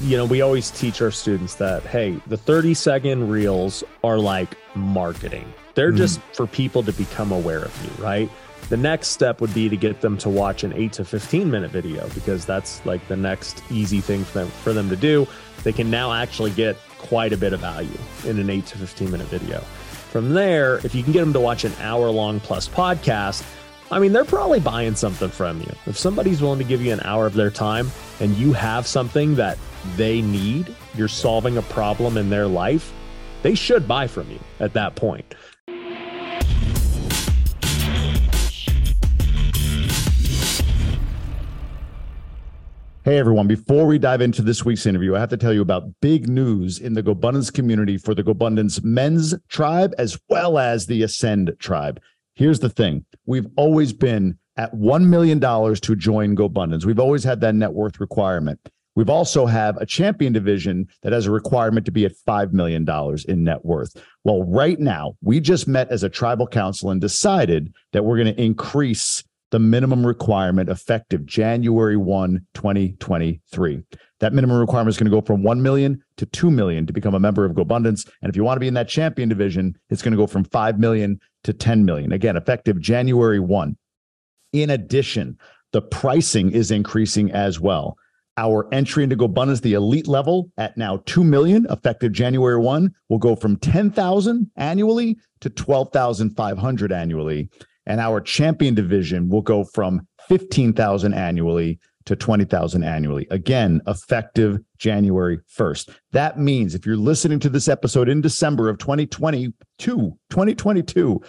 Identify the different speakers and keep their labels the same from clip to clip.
Speaker 1: you know, we always teach our students that, hey, the 30 second reels are like marketing. They're mm-hmm. just for people to become aware of you, right? The next step would be to get them to watch an 8 to 15 minute video because that's like the next easy thing for them for them to do. They can now actually get quite a bit of value in an 8 to 15 minute video. From there, if you can get them to watch an hour long plus podcast, I mean, they're probably buying something from you. If somebody's willing to give you an hour of their time and you have something that they need, you're solving a problem in their life, they should buy from you at that point.
Speaker 2: Hey everyone, before we dive into this week's interview, I have to tell you about big news in the GoBundance community for the GoBundance men's tribe as well as the Ascend tribe. Here's the thing we've always been at $1 million to join GoBundance. We've always had that net worth requirement. We've also have a champion division that has a requirement to be at $5 million in net worth. Well, right now, we just met as a tribal council and decided that we're going to increase the minimum requirement effective January 1, 2023. That minimum requirement is going to go from 1 million to 2 million to become a member of GoBundance. And if you want to be in that champion division, it's going to go from 5 million to 10 million. Again, effective January 1. In addition, the pricing is increasing as well. Our entry into GoBundance, the elite level at now 2 million, effective January 1, will go from 10,000 annually to 12,500 annually and our champion division will go from 15,000 annually to 20,000 annually. Again, effective January 1st. That means if you're listening to this episode in December of 2022, 2022,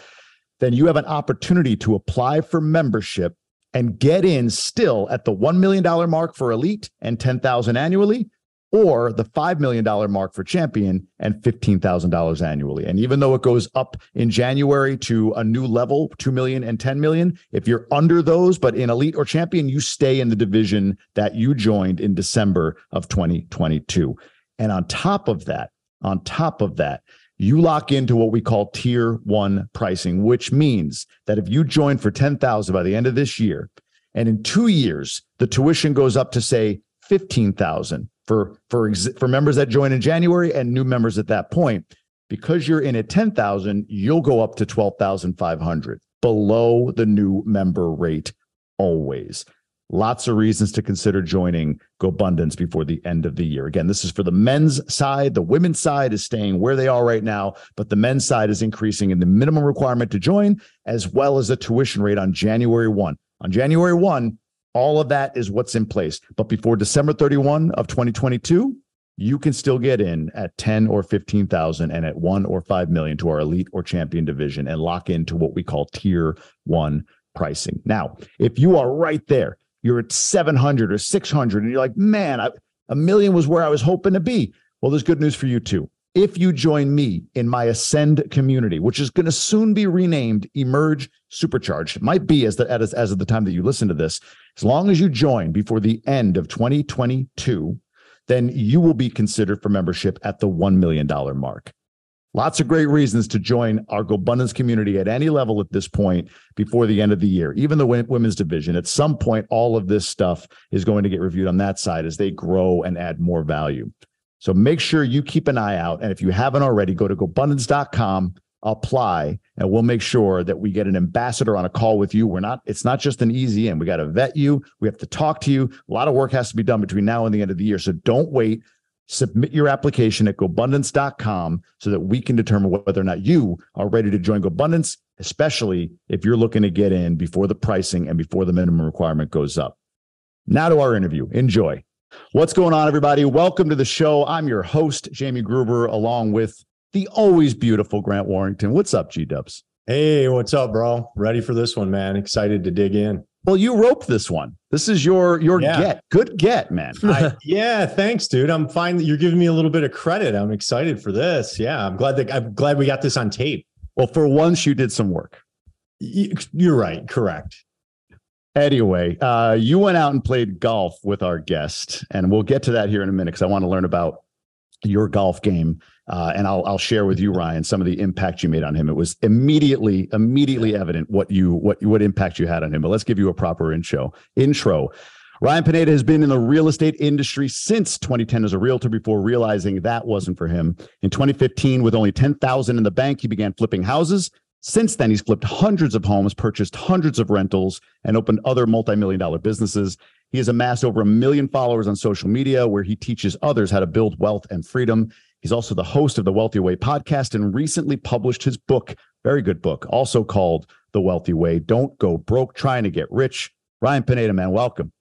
Speaker 2: then you have an opportunity to apply for membership and get in still at the $1 million mark for elite and 10,000 annually or the $5 million mark for champion and $15,000 annually. And even though it goes up in January to a new level, 2 million and 10 million, if you're under those, but in elite or champion, you stay in the division that you joined in December of 2022. And on top of that, on top of that, you lock into what we call tier one pricing, which means that if you join for 10,000 by the end of this year, and in two years, the tuition goes up to say 15,000 for for for members that join in January and new members at that point. Because you're in at 10,000, you'll go up to 12,500 below the new member rate always. Lots of reasons to consider joining GoBundance before the end of the year. Again, this is for the men's side. The women's side is staying where they are right now, but the men's side is increasing in the minimum requirement to join, as well as the tuition rate on January 1. On January 1, all of that is what's in place. But before December 31 of 2022, you can still get in at 10 or 15,000 and at 1 or 5 million to our elite or champion division and lock into what we call tier 1 pricing. Now, if you are right there, you're at 700 or 600 and you're like, "Man, I, a million was where I was hoping to be." Well, there's good news for you too if you join me in my Ascend community, which is going to soon be renamed Emerge Supercharged, it might be as, the, as, as of the time that you listen to this, as long as you join before the end of 2022, then you will be considered for membership at the $1 million mark. Lots of great reasons to join our GoBundance community at any level at this point before the end of the year. Even the women's division, at some point, all of this stuff is going to get reviewed on that side as they grow and add more value. So make sure you keep an eye out. And if you haven't already, go to GoBundance.com, apply, and we'll make sure that we get an ambassador on a call with you. We're not, it's not just an easy in. We got to vet you. We have to talk to you. A lot of work has to be done between now and the end of the year. So don't wait. Submit your application at GoBundance.com so that we can determine whether or not you are ready to join GoBundance, especially if you're looking to get in before the pricing and before the minimum requirement goes up. Now to our interview. Enjoy. What's going on, everybody? Welcome to the show. I'm your host, Jamie Gruber, along with the always beautiful Grant Warrington. What's up, G Dubs?
Speaker 3: Hey, what's up, bro? Ready for this one, man. Excited to dig in.
Speaker 2: Well, you roped this one. This is your your yeah. get. Good get, man.
Speaker 3: I, yeah, thanks, dude. I'm fine that you're giving me a little bit of credit. I'm excited for this. Yeah, I'm glad that I'm glad we got this on tape.
Speaker 2: Well, for once, you did some work.
Speaker 3: You're right. Correct.
Speaker 2: Anyway, uh, you went out and played golf with our guest, and we'll get to that here in a minute because I want to learn about your golf game. Uh, and I'll I'll share with you, Ryan, some of the impact you made on him. It was immediately immediately evident what you what what impact you had on him. But let's give you a proper intro. Intro. Ryan Pineda has been in the real estate industry since 2010 as a realtor before realizing that wasn't for him. In 2015, with only 10,000 in the bank, he began flipping houses. Since then, he's flipped hundreds of homes, purchased hundreds of rentals, and opened other multi-million dollar businesses. He has amassed over a million followers on social media where he teaches others how to build wealth and freedom. He's also the host of the Wealthy Way podcast and recently published his book, very good book, also called The Wealthy Way. Don't go broke trying to get rich. Ryan Pineda, man, welcome.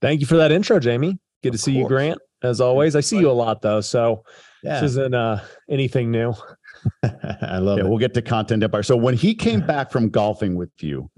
Speaker 1: Thank you for that intro, Jamie. Good to see you, Grant. As always, I see you a lot though, so yeah. this isn't uh, anything new.
Speaker 2: I love yeah, it. We'll get to content empire. So when he came back from golfing with you,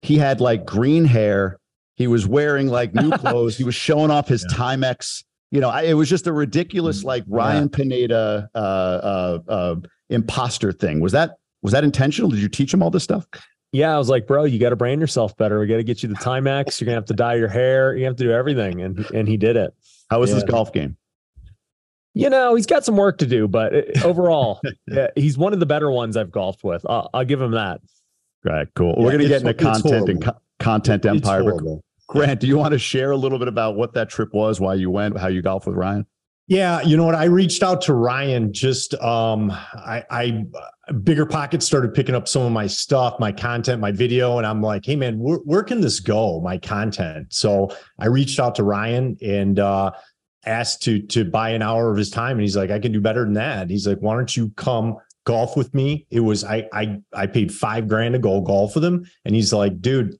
Speaker 2: he had like green hair. He was wearing like new clothes. he was showing off his yeah. Timex. You know, I, it was just a ridiculous like Ryan yeah. Pineda uh, uh, uh, imposter thing. Was that was that intentional? Did you teach him all this stuff?
Speaker 1: yeah, I was like, bro, you got to brand yourself better. We got to get you the Timex. You're gonna have to dye your hair. You have to do everything, and and he did it.
Speaker 2: How was yeah. his golf game?
Speaker 1: You know, he's got some work to do, but overall, yeah, he's one of the better ones I've golfed with. I'll, I'll give him that.
Speaker 2: Right, cool. We're gonna get into content and co- content empire. Grant, do you want to share a little bit about what that trip was, why you went, how you golfed with Ryan?
Speaker 3: Yeah, you know what? I reached out to Ryan. Just um, I, I bigger pockets started picking up some of my stuff, my content, my video, and I'm like, hey man, where, where can this go? My content. So I reached out to Ryan and uh, asked to to buy an hour of his time, and he's like, I can do better than that. He's like, why don't you come golf with me? It was I I I paid five grand to go golf with him, and he's like, dude,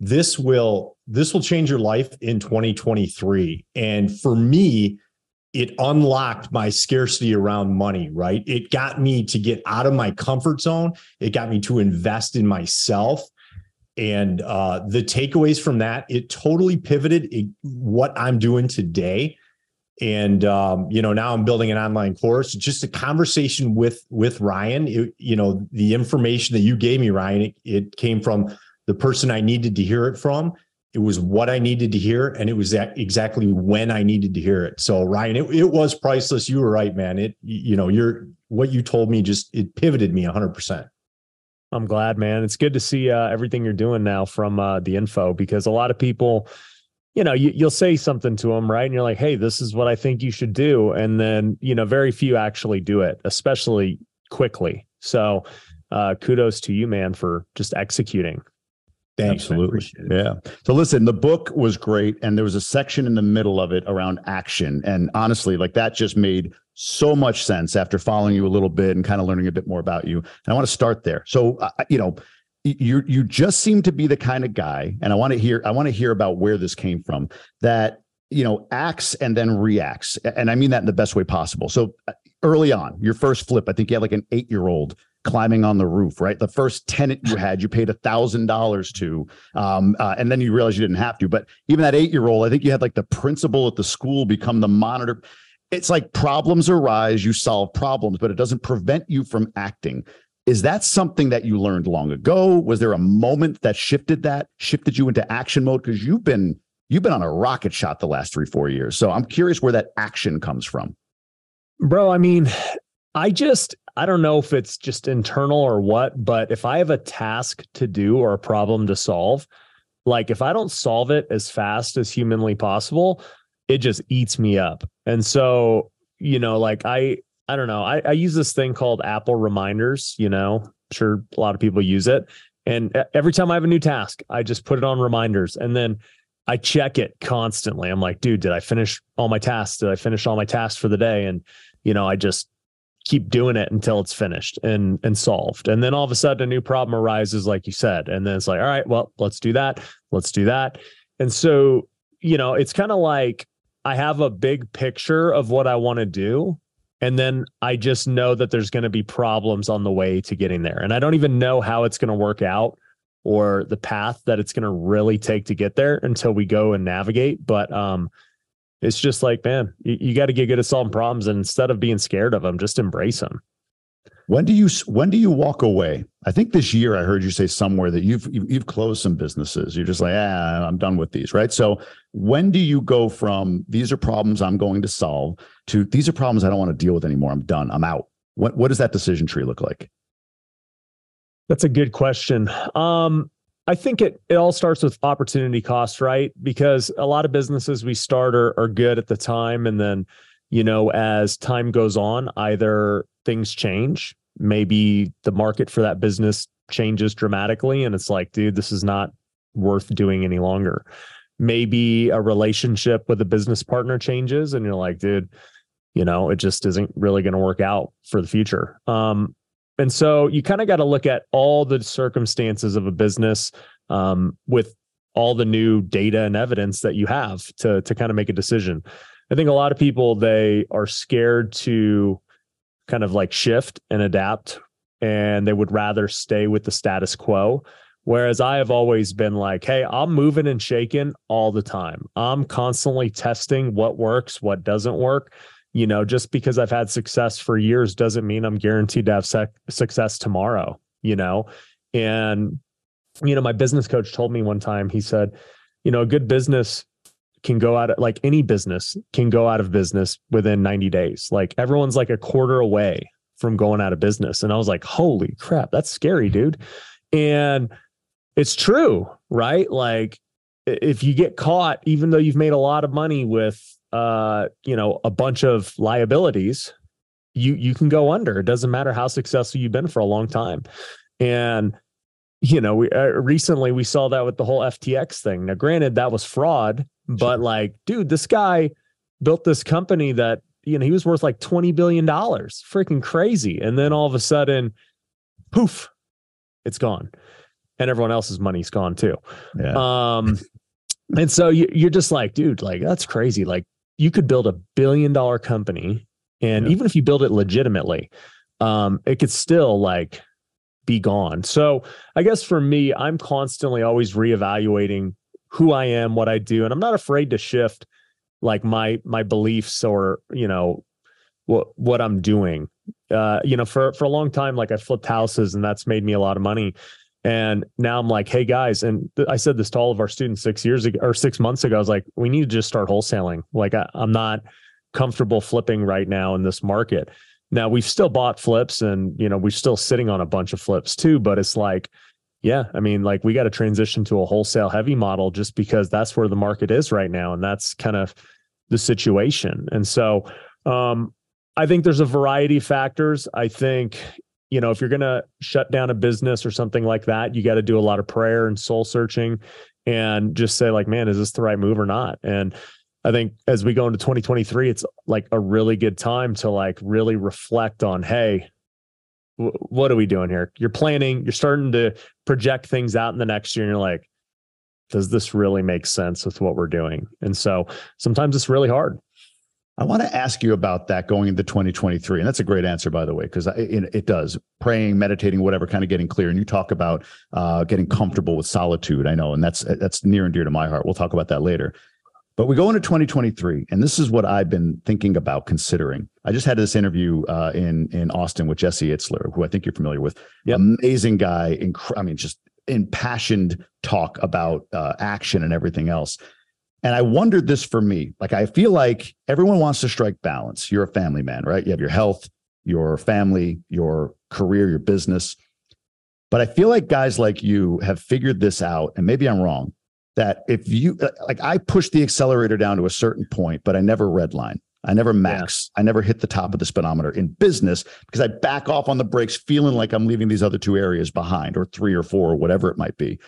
Speaker 3: this will this will change your life in 2023. And for me it unlocked my scarcity around money, right? It got me to get out of my comfort zone. It got me to invest in myself. And uh, the takeaways from that, it totally pivoted it, what I'm doing today. And um, you know, now I'm building an online course. Just a conversation with with Ryan. It, you know, the information that you gave me, Ryan, it, it came from the person I needed to hear it from it was what I needed to hear, and it was exactly when I needed to hear it. So Ryan, it, it was priceless. You were right, man. It you know, you're what you told me just it pivoted me 100. percent
Speaker 1: I'm glad, man. It's good to see uh, everything you're doing now from uh, the info because a lot of people, you know, you, you'll say something to them, right? And you're like, hey, this is what I think you should do. And then, you know, very few actually do it, especially quickly. So uh, kudos to you, man, for just executing.
Speaker 2: Thanks, Absolutely. Yeah. So listen, the book was great. And there was a section in the middle of it around action. And honestly, like that just made so much sense after following you a little bit and kind of learning a bit more about you. And I want to start there. So, uh, you know, you you just seem to be the kind of guy, and I want to hear I want to hear about where this came from. That you know acts and then reacts, and I mean that in the best way possible. So uh, early on, your first flip, I think you had like an eight year old climbing on the roof, right? The first tenant you had, you paid a thousand dollars to, um, uh, and then you realized you didn't have to. But even that eight year old, I think you had like the principal at the school become the monitor. It's like problems arise, you solve problems, but it doesn't prevent you from acting. Is that something that you learned long ago? Was there a moment that shifted that, shifted you into action mode? Because you've been you've been on a rocket shot the last three, four years. So I'm curious where that action comes from.
Speaker 1: Bro, I mean, I just I don't know if it's just internal or what, but if I have a task to do or a problem to solve, like if I don't solve it as fast as humanly possible, it just eats me up. And so, you know, like I, I don't know, I, I use this thing called Apple Reminders, you know, I'm sure a lot of people use it. And every time I have a new task, I just put it on reminders and then I check it constantly. I'm like, dude, did I finish all my tasks? Did I finish all my tasks for the day? And, you know, I just keep doing it until it's finished and and solved. And then all of a sudden a new problem arises, like you said. And then it's like, all right, well, let's do that. Let's do that. And so, you know, it's kind of like I have a big picture of what I want to do. And then I just know that there's going to be problems on the way to getting there. And I don't even know how it's going to work out or the path that it's going to really take to get there until we go and navigate. But um, it's just like, man, you, you got to get good at solving problems, and instead of being scared of them, just embrace them.
Speaker 2: When do you when do you walk away? I think this year I heard you say somewhere that you've you've, closed some businesses. You're just like, ah, I'm done with these, right? So when do you go from these are problems I'm going to solve to these are problems I don't want to deal with anymore. I'm done. I'm out. What what does that decision tree look like?
Speaker 1: That's a good question. Um, I think it it all starts with opportunity cost, right? Because a lot of businesses we start are, are good at the time, and then you know as time goes on, either things change, maybe the market for that business changes dramatically, and it's like, dude, this is not worth doing any longer. Maybe a relationship with a business partner changes, and you're like, dude, you know, it just isn't really going to work out for the future. Um, and so you kind of got to look at all the circumstances of a business um, with all the new data and evidence that you have to to kind of make a decision. I think a lot of people they are scared to kind of like shift and adapt and they would rather stay with the status quo. Whereas I have always been like, hey, I'm moving and shaking all the time. I'm constantly testing what works, what doesn't work you know just because i've had success for years doesn't mean i'm guaranteed to have sec- success tomorrow you know? And you know my business coach told me one time he said you know a good business can go out of, like any business can go out of business within 90 days. Like everyone's like a quarter away from going out of business. And i was like holy crap that's scary dude. And it's true right? Like if you get caught even though you've made a lot of money with uh, you know, a bunch of liabilities, you you can go under. It doesn't matter how successful you've been for a long time. And you know, we uh, recently we saw that with the whole FTX thing. Now, granted, that was fraud, but like, dude, this guy built this company that you know he was worth like twenty billion dollars, freaking crazy. And then all of a sudden, poof, it's gone, and everyone else's money's gone too. Yeah. Um, and so you, you're just like, dude, like that's crazy. Like you could build a billion dollar company and yeah. even if you build it legitimately um, it could still like be gone. So i guess for me i'm constantly always reevaluating who i am what i do and i'm not afraid to shift like my my beliefs or you know what what i'm doing. Uh you know for for a long time like i flipped houses and that's made me a lot of money and now I'm like, hey guys, and th- I said this to all of our students six years ago or six months ago. I was like, we need to just start wholesaling. Like I, I'm not comfortable flipping right now in this market. Now we've still bought flips and you know, we're still sitting on a bunch of flips too, but it's like, yeah, I mean, like we got to transition to a wholesale heavy model just because that's where the market is right now. And that's kind of the situation. And so um I think there's a variety of factors. I think, you know, if you're going to shut down a business or something like that, you got to do a lot of prayer and soul searching and just say, like, man, is this the right move or not? And I think as we go into 2023, it's like a really good time to like really reflect on, hey, w- what are we doing here? You're planning, you're starting to project things out in the next year, and you're like, does this really make sense with what we're doing? And so sometimes it's really hard.
Speaker 2: I want to ask you about that going into 2023. And that's a great answer, by the way, because it, it, does praying, meditating, whatever, kind of getting clear. And you talk about uh, getting comfortable with solitude. I know, and that's that's near and dear to my heart. We'll talk about that later. But we go into 2023, and this is what I've been thinking about considering. I just had this interview uh, in in Austin with Jesse Itzler, who I think you're familiar with. Yep. Amazing guy. Inc- I mean, just impassioned talk about uh, action and everything else. And I wondered this for me. Like, I feel like everyone wants to strike balance. You're a family man, right? You have your health, your family, your career, your business. But I feel like guys like you have figured this out. And maybe I'm wrong that if you, uh, like, I push the accelerator down to a certain point, but I never redline. I never max. Yeah. I never hit the top of the speedometer in business because I back off on the brakes, feeling like I'm leaving these other two areas behind, or three or four, or whatever it might be.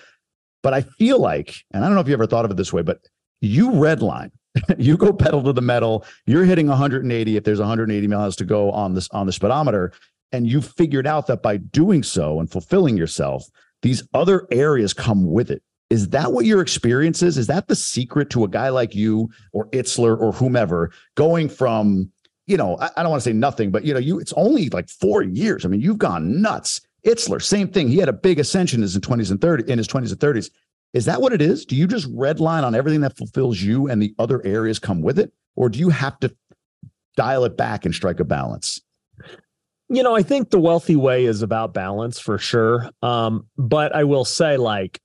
Speaker 2: But I feel like, and I don't know if you ever thought of it this way, but you redline. you go pedal to the metal. You're hitting 180 if there's 180 miles to go on this on the speedometer, and you figured out that by doing so and fulfilling yourself, these other areas come with it. Is that what your experience is? Is that the secret to a guy like you or Itzler or whomever going from, you know, I, I don't want to say nothing, but you know, you it's only like four years. I mean, you've gone nuts. Itzler, same thing. He had a big ascension in his 20s and 30s in his 20s and 30s. Is that what it is? Do you just redline on everything that fulfills you and the other areas come with it? Or do you have to dial it back and strike a balance?
Speaker 1: You know, I think the wealthy way is about balance for sure. Um, but I will say, like,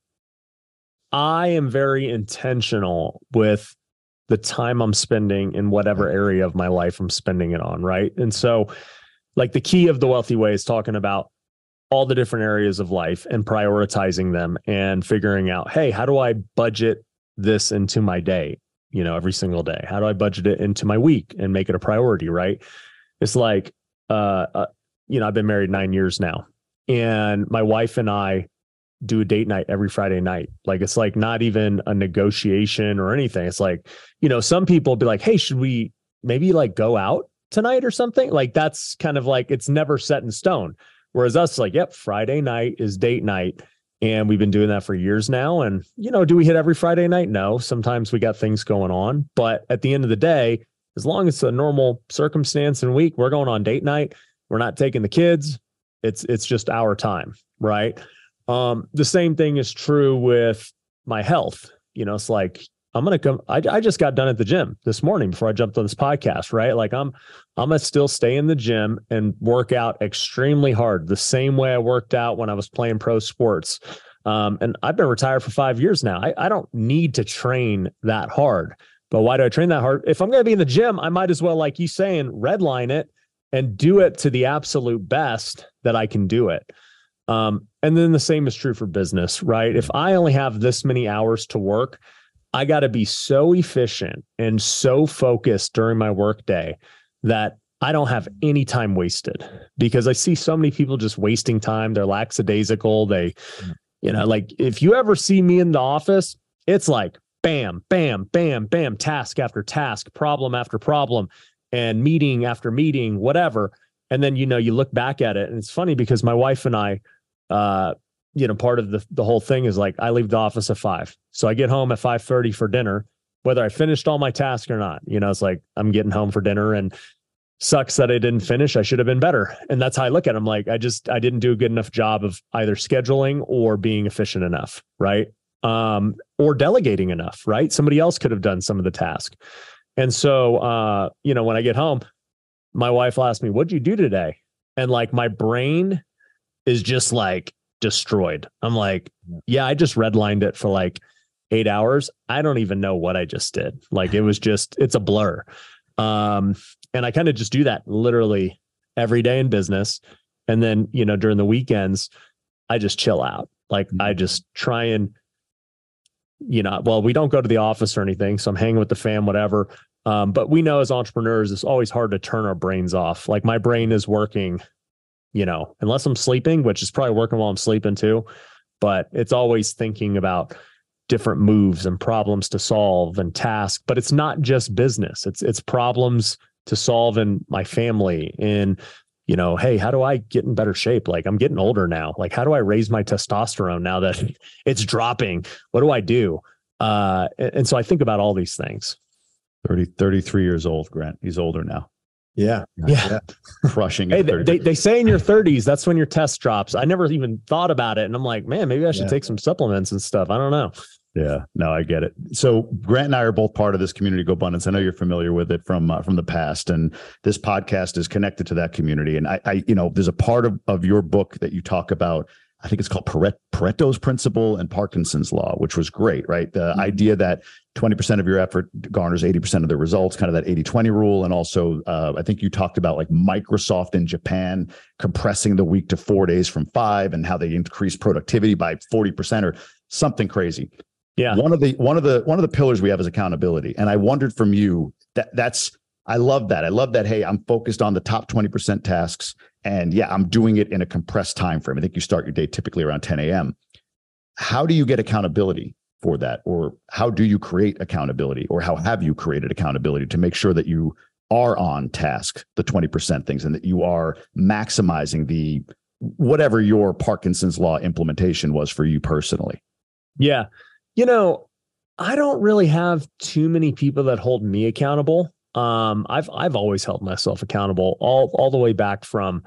Speaker 1: I am very intentional with the time I'm spending in whatever area of my life I'm spending it on. Right. And so, like, the key of the wealthy way is talking about all the different areas of life and prioritizing them and figuring out, hey, how do I budget this into my day, you know, every single day? How do I budget it into my week and make it a priority, right? It's like, uh, uh you know, I've been married nine years now, and my wife and I do a date night every Friday night. Like it's like not even a negotiation or anything. It's like, you know, some people be like, hey, should we maybe like go out tonight or something? Like that's kind of like it's never set in stone. Whereas us, like, yep, Friday night is date night. And we've been doing that for years now. And, you know, do we hit every Friday night? No. Sometimes we got things going on. But at the end of the day, as long as it's a normal circumstance and week, we're going on date night. We're not taking the kids. It's it's just our time, right? Um, the same thing is true with my health. You know, it's like I'm gonna come. I, I just got done at the gym this morning before I jumped on this podcast, right? Like I'm I'm gonna still stay in the gym and work out extremely hard, the same way I worked out when I was playing pro sports. Um, and I've been retired for five years now. I, I don't need to train that hard. But why do I train that hard? If I'm gonna be in the gym, I might as well, like you saying, redline it and do it to the absolute best that I can do it. Um, and then the same is true for business, right? If I only have this many hours to work, I got to be so efficient and so focused during my workday that I don't have any time wasted because I see so many people just wasting time. They're lackadaisical. They, you know, like if you ever see me in the office, it's like bam, bam, bam, bam, task after task, problem after problem, and meeting after meeting, whatever. And then, you know, you look back at it and it's funny because my wife and I, uh, you know, part of the the whole thing is like I leave the office at five, so I get home at five thirty for dinner, whether I finished all my tasks or not. You know, it's like I'm getting home for dinner, and sucks that I didn't finish. I should have been better, and that's how I look at. It. I'm like, I just I didn't do a good enough job of either scheduling or being efficient enough, right? Um, or delegating enough, right? Somebody else could have done some of the task, and so uh, you know, when I get home, my wife will ask me, "What'd you do today?" And like my brain is just like destroyed. I'm like, yeah, I just redlined it for like eight hours. I don't even know what I just did. Like it was just, it's a blur. Um, and I kind of just do that literally every day in business. And then, you know, during the weekends, I just chill out. Like I mm-hmm. just try and, you know, well, we don't go to the office or anything. So I'm hanging with the fam, whatever. Um, but we know as entrepreneurs, it's always hard to turn our brains off. Like my brain is working you know, unless I'm sleeping, which is probably working while I'm sleeping too. But it's always thinking about different moves and problems to solve and tasks. But it's not just business. It's it's problems to solve in my family in you know, hey, how do I get in better shape? Like I'm getting older now. Like how do I raise my testosterone now that it's dropping? What do I do? Uh, and, so I think about all these things.
Speaker 2: 30, 33 years old, Grant. He's older now.
Speaker 3: Yeah.
Speaker 1: Yeah. yeah.
Speaker 2: Crushing.
Speaker 1: Hey, they, they say in your 30s, that's when your test drops. I never even thought about it. And I'm like, man, maybe I should yeah. take some supplements and stuff. I don't know.
Speaker 2: Yeah, no, I get it. So Grant and I are both part of this community GoBundance. I know you're familiar with it from uh, from the past, and this podcast is connected to that community. And I, I, you know, there's a part of of your book that you talk about I think it's called Pareto's principle and Parkinson's law, which was great, right? The mm-hmm. idea that 20% of your effort garners 80% of the results, kind of that 80 20 rule. And also, uh, I think you talked about like Microsoft in Japan compressing the week to four days from five and how they increase productivity by 40% or something crazy.
Speaker 1: Yeah.
Speaker 2: One of the one of the one of the pillars we have is accountability. And I wondered from you that that's I love that. I love that. Hey, I'm focused on the top 20% tasks and yeah, I'm doing it in a compressed time frame. I think you start your day typically around 10 a.m. How do you get accountability for that? Or how do you create accountability? Or how have you created accountability to make sure that you are on task, the 20% things, and that you are maximizing the whatever your Parkinson's law implementation was for you personally?
Speaker 1: Yeah. You know, I don't really have too many people that hold me accountable. Um, I've I've always held myself accountable all all the way back from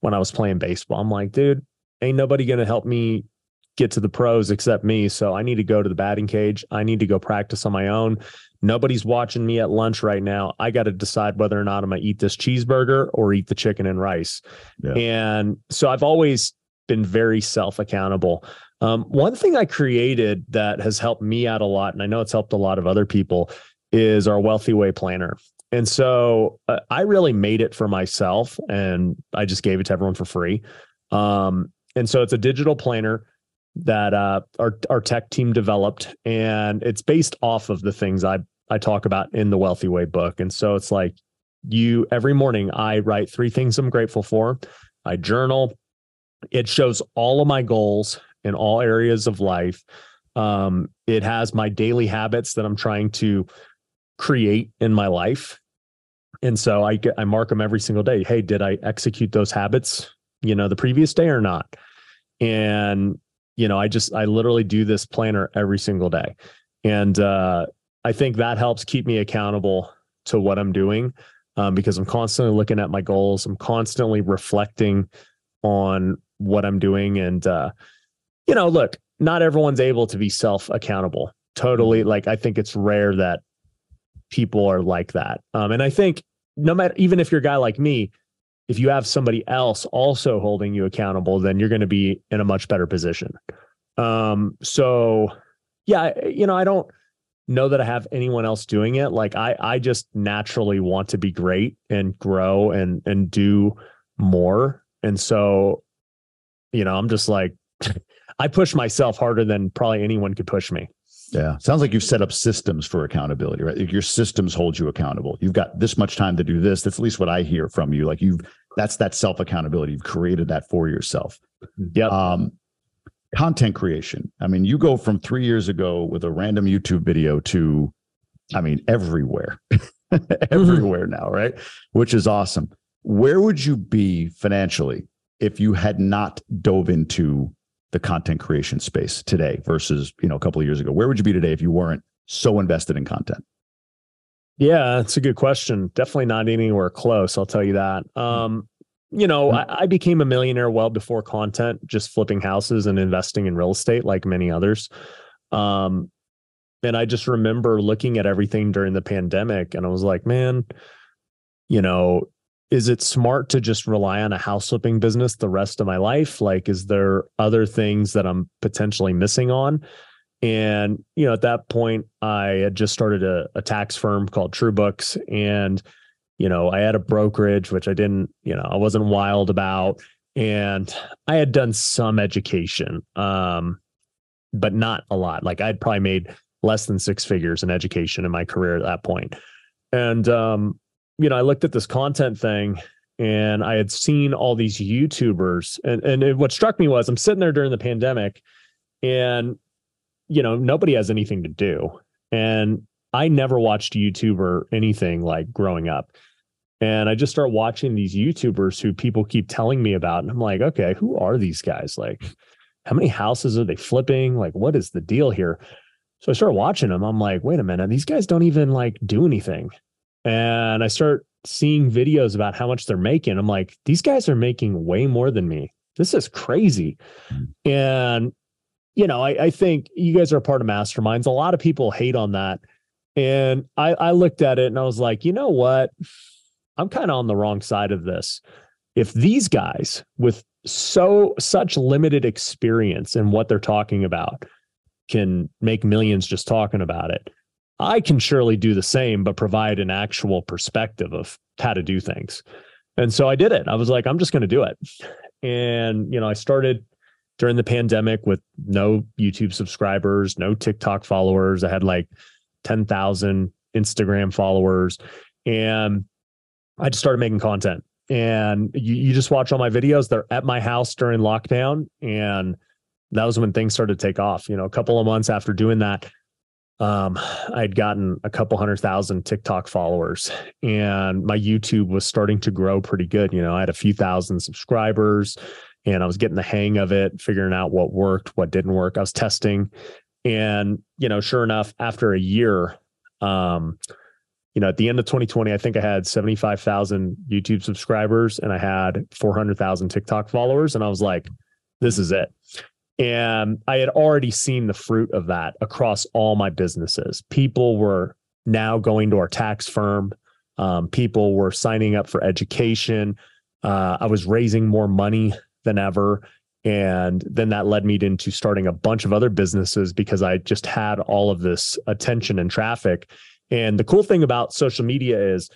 Speaker 1: when I was playing baseball. I'm like, dude, ain't nobody gonna help me get to the pros except me. So I need to go to the batting cage. I need to go practice on my own. Nobody's watching me at lunch right now. I got to decide whether or not I'm gonna eat this cheeseburger or eat the chicken and rice. Yeah. And so I've always been very self accountable. Um, one thing I created that has helped me out a lot, and I know it's helped a lot of other people, is our Wealthy Way Planner. And so uh, I really made it for myself and I just gave it to everyone for free. Um, and so it's a digital planner that uh, our our tech team developed, and it's based off of the things I I talk about in the Wealthy Way book. And so it's like you every morning I write three things I'm grateful for. I journal. It shows all of my goals in all areas of life. Um, it has my daily habits that I'm trying to create in my life. And so I get I mark them every single day. Hey, did I execute those habits, you know, the previous day or not? And you know, I just I literally do this planner every single day. And uh I think that helps keep me accountable to what I'm doing um, because I'm constantly looking at my goals. I'm constantly reflecting on what I'm doing. And, uh, you know, look, not everyone's able to be self accountable. Totally. Mm-hmm. Like, I think it's rare that people are like that. Um, and I think no matter, even if you're a guy like me, if you have somebody else also holding you accountable, then you're going to be in a much better position. Um, so yeah, you know, I don't, know that I have anyone else doing it. Like I I just naturally want to be great and grow and and do more. And so, you know, I'm just like I push myself harder than probably anyone could push me.
Speaker 2: Yeah. Sounds like you've set up systems for accountability, right? Your systems hold you accountable. You've got this much time to do this. That's at least what I hear from you. Like you've that's that self accountability. You've created that for yourself.
Speaker 1: Yeah.
Speaker 2: Um, content creation. I mean, you go from three years ago with a random YouTube video to, I mean, everywhere, everywhere now, right? Which is awesome. Where would you be financially if you had not dove into the content creation space today versus, you know, a couple of years ago? Where would you be today if you weren't so invested in content?
Speaker 1: Yeah, that's a good question. Definitely not anywhere close. I'll tell you that. Um, you know, mm-hmm. I, I, became a millionaire well before content, just flipping houses and investing in real estate like many others. Um, and I just remember looking at everything during the pandemic and I was like, man, you know, is it smart to just rely on a house flipping business the rest of my life? Like, is there other things that I'm potentially missing on? And, you know, at that point, I had just started a, a tax firm called True Books and you know, I had a brokerage, which I didn't, you know, I wasn't wild about. And I had done some education, um, but not a lot. Like I'd probably made less than six figures in education in my career at that point. And, um, you know, I looked at this content thing and I had seen all these YouTubers. And, and it, what struck me was I'm sitting there during the pandemic and, you know, nobody has anything to do. And I never watched YouTube or anything like growing up. And I just start watching these YouTubers who people keep telling me about. And I'm like, okay, who are these guys? Like, how many houses are they flipping? Like, what is the deal here? So I start watching them. I'm like, wait a minute, these guys don't even like do anything. And I start seeing videos about how much they're making. I'm like, these guys are making way more than me. This is crazy. Hmm. And, you know, I, I think you guys are a part of masterminds. A lot of people hate on that. And I, I looked at it and I was like, you know what? I'm kind of on the wrong side of this. If these guys with so such limited experience in what they're talking about can make millions just talking about it, I can surely do the same, but provide an actual perspective of how to do things. And so I did it. I was like, I'm just going to do it. And, you know, I started during the pandemic with no YouTube subscribers, no TikTok followers. I had like 10,000 Instagram followers. And I just started making content and you, you just watch all my videos. They're at my house during lockdown. And that was when things started to take off. You know, a couple of months after doing that, um, I'd gotten a couple hundred thousand TikTok followers and my YouTube was starting to grow pretty good. You know, I had a few thousand subscribers and I was getting the hang of it, figuring out what worked, what didn't work. I was testing. And, you know, sure enough, after a year, um, you know, at the end of 2020, I think I had 75,000 YouTube subscribers and I had 400,000 TikTok followers. And I was like, this is it. And I had already seen the fruit of that across all my businesses. People were now going to our tax firm. Um, people were signing up for education. Uh, I was raising more money than ever. And then that led me into starting a bunch of other businesses because I just had all of this attention and traffic. And the cool thing about social media is,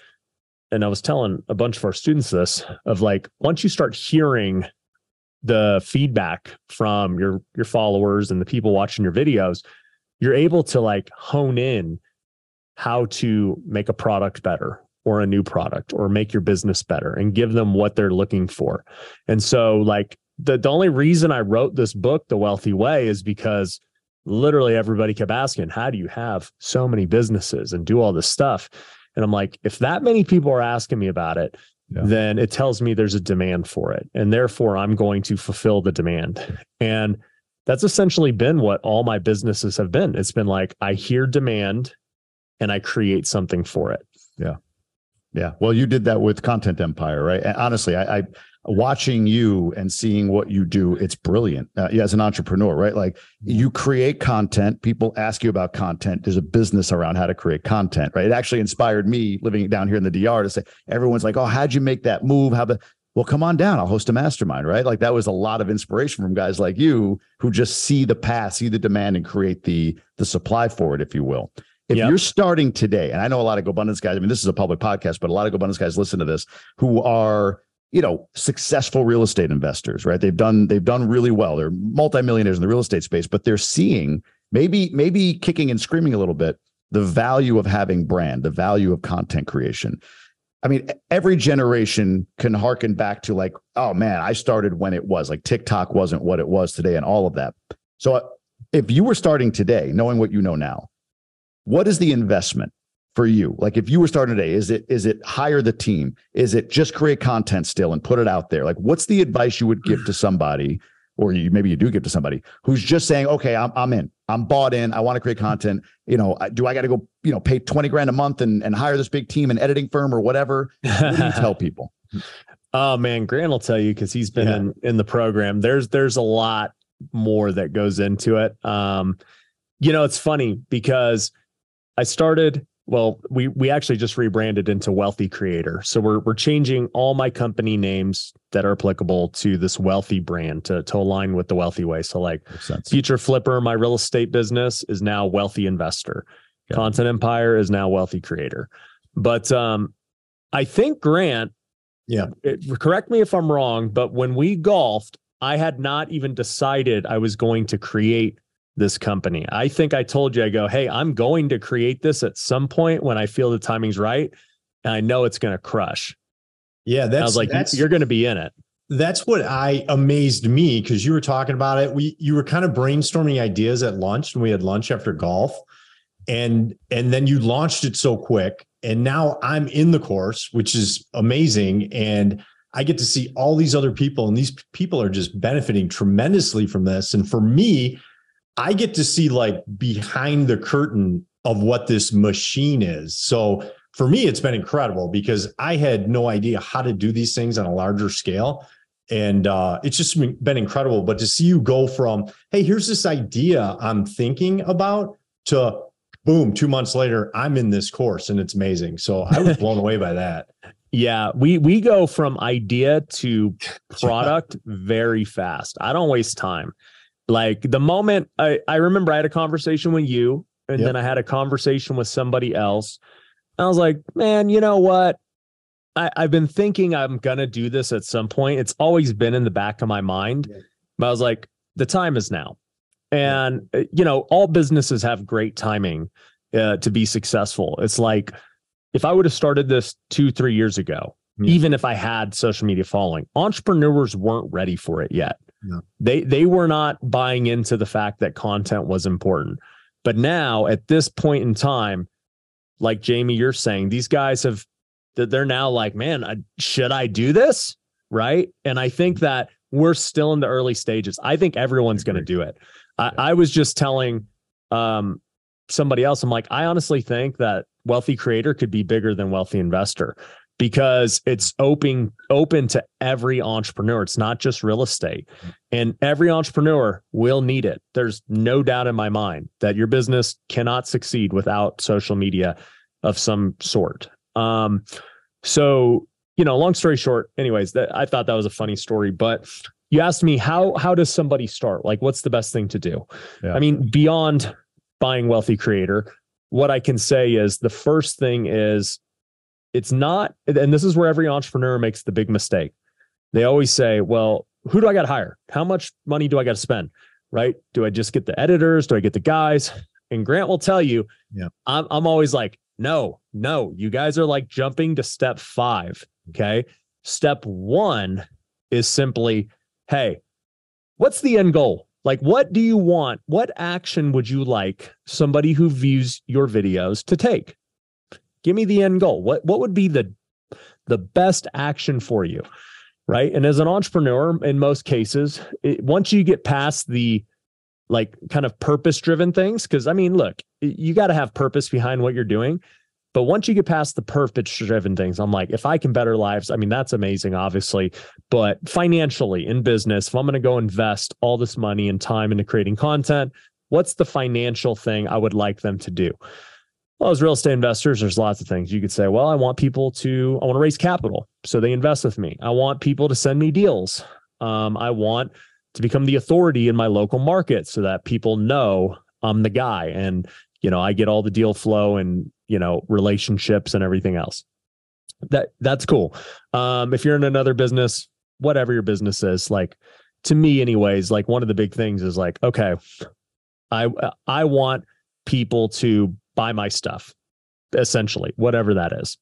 Speaker 1: and I was telling a bunch of our students this of like, once you start hearing the feedback from your your followers and the people watching your videos, you're able to like hone in how to make a product better or a new product or make your business better and give them what they're looking for. And so like the the only reason I wrote this book, The Wealthy Way, is because literally everybody kept asking, how do you have so many businesses and do all this stuff? And I'm like, if that many people are asking me about it, yeah. then it tells me there's a demand for it. And therefore, I'm going to fulfill the demand. And that's essentially been what all my businesses have been. It's been like, I hear demand and I create something for it.
Speaker 2: Yeah. Yeah. Well, you did that with Content Empire, right? And honestly, I, I watching you and seeing what you do it's brilliant. Uh, yeah, as an entrepreneur right? Like you create content people ask you about content there's a business around how to create content right? It actually inspired me living down here in the dr to say everyone's like oh how'd you make that move? How the well come on down i'll host a mastermind right? Like that was a lot of inspiration from guys like you who just see the path see the demand and create the the supply for it if you will. If yep. you're starting today and i know a lot of GoBundance guys i mean this is a public podcast but a lot of GoBundance guys listen to this who are you know successful real estate investors right? They've done they've done really well. They're multimillionaires in the real estate space but they're seeing maybe maybe kicking and screaming a little bit the value of having brand the value of content creation. I mean every generation can harken back to like oh man i started when it was like tiktok wasn't what it was today and all of that. So if you were starting today knowing what you know now what is the investment for you? Like if you were starting today, is it is it hire the team? Is it just create content still and put it out there? Like what's the advice you would give to somebody or you maybe you do give to somebody who's just saying, "Okay, I'm I'm in. I'm bought in. I want to create content. You know, do I got to go, you know, pay 20 grand a month and and hire this big team and editing firm or whatever?" What do you tell people?
Speaker 1: Oh man, Grant will tell you cuz he's been yeah. in in the program. There's there's a lot more that goes into it. Um you know, it's funny because I started well, we we actually just rebranded into Wealthy Creator. So we're we're changing all my company names that are applicable to this wealthy brand to to align with the wealthy way. So like Future Flipper, my real estate business is now Wealthy Investor. Content Empire is now Wealthy Creator. But um I think Grant,
Speaker 3: yeah,
Speaker 1: it, correct me if I'm wrong, but when we golfed, I had not even decided I was going to create this company. I think I told you, I go, hey, I'm going to create this at some point when I feel the timing's right. And I know it's going to crush.
Speaker 3: Yeah, that's
Speaker 1: I was like,
Speaker 3: that's,
Speaker 1: you're going to be in it.
Speaker 3: That's what I amazed me because you were talking about it. We you were kind of brainstorming ideas at lunch, and we had lunch after golf, and and then you launched it so quick. And now I'm in the course, which is amazing. And I get to see all these other people, and these people are just benefiting tremendously from this. And for me, I get to see like behind the curtain of what this machine is. So for me, it's been incredible because I had no idea how to do these things on a larger scale. And uh, it's just been incredible. But to see you go from, hey, here's this idea I'm thinking about to boom, two months later, I'm in this course and it's amazing. So I was blown away by that.
Speaker 1: Yeah, we we go from idea to product very fast. I don't waste time. Like the moment I, I remember I had a conversation with you and yep. then I had a conversation with somebody else. I was like, man, you know what? I, I've been thinking I'm gonna do this at some point. It's always been in the back of my mind. Yeah. But I was like, the time is now. And yeah. Uh, you know, all businesses have great timing uh, to be successful. It's like if I would have started this two, three years ago, yeah. even if I had social media following, entrepreneurs weren't ready for it yet. They they were not buying into the fact that content was important. But now at this point in time, like Jamie, you're saying, these guys have that they're now like, man, should I do this? Right. And I think that we're still in the early stages. I think everyone's going to do it. I, I was just telling um, somebody else, I'm like, I honestly think that wealthy creator could be bigger than wealthy investor because it's open open to every entrepreneur. It's not just real estate. And every entrepreneur will need it. There's no doubt in my mind that your business cannot succeed without social media of some sort. Um, so, you know, long story short, anyways, that I thought that was a funny story, but you asked me how how does somebody start? Like what's the best thing to do? Yeah. I mean, beyond buying wealthy creator, what I can say is the first thing is it's not, and this is where every entrepreneur makes the big mistake. They always say, well, who do I got to hire? How much money do I got to spend? Right? Do I just get the editors? Do I get the guys? And Grant will tell you,
Speaker 3: yeah,
Speaker 1: I'm I'm always like, no, no, you guys are like jumping to step five. Okay. Step one is simply, hey, what's the end goal? Like, what do you want? What action would you like somebody who views your videos to take? Give me the end goal. What what would be the the best action for you? Right. And as an entrepreneur, in most cases, it, once you get past the like kind of purpose driven things, because I mean, look, you got to have purpose behind what you're doing. But once you get past the purpose driven things, I'm like, if I can better lives, I mean, that's amazing, obviously. But financially in business, if I'm going to go invest all this money and time into creating content, what's the financial thing I would like them to do? Well, as real estate investors, there's lots of things you could say. Well, I want people to, I want to raise capital. So they invest with me. I want people to send me deals. Um, I want to become the authority in my local market so that people know I'm the guy and, you know, I get all the deal flow and you know relationships and everything else that that's cool um if you're in another business whatever your business is like to me anyways like one of the big things is like okay i i want people to buy my stuff essentially whatever that is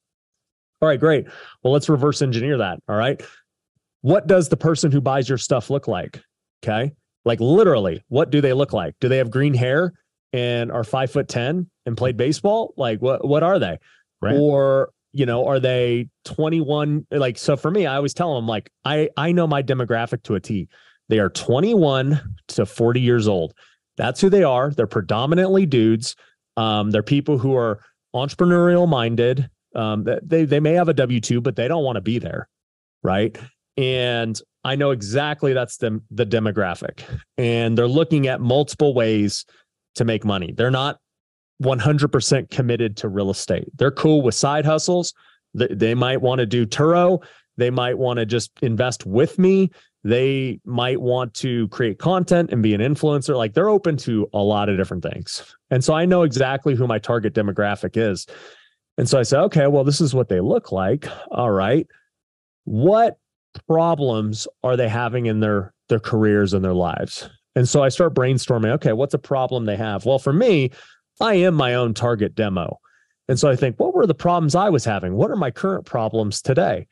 Speaker 1: all right great well let's reverse engineer that all right what does the person who buys your stuff look like okay like literally what do they look like do they have green hair and are five foot ten and played baseball? Like what what are they? Right. Or you know, are they 21? Like so for me, I always tell them like I I know my demographic to a T. They are 21 to 40 years old. That's who they are. They're predominantly dudes. Um, they're people who are entrepreneurial minded. Um, they they may have a W two, but they don't want to be there, right? And I know exactly that's the the demographic, and they're looking at multiple ways to make money. They're not 100% committed to real estate. They're cool with side hustles. They, they might want to do Turo. They might want to just invest with me. They might want to create content and be an influencer. Like they're open to a lot of different things. And so I know exactly who my target demographic is. And so I say, okay, well, this is what they look like. All right. What problems are they having in their their careers and their lives? And so I start brainstorming, okay, what's a problem they have? Well, for me, I am my own target demo. And so I think, what were the problems I was having? What are my current problems today?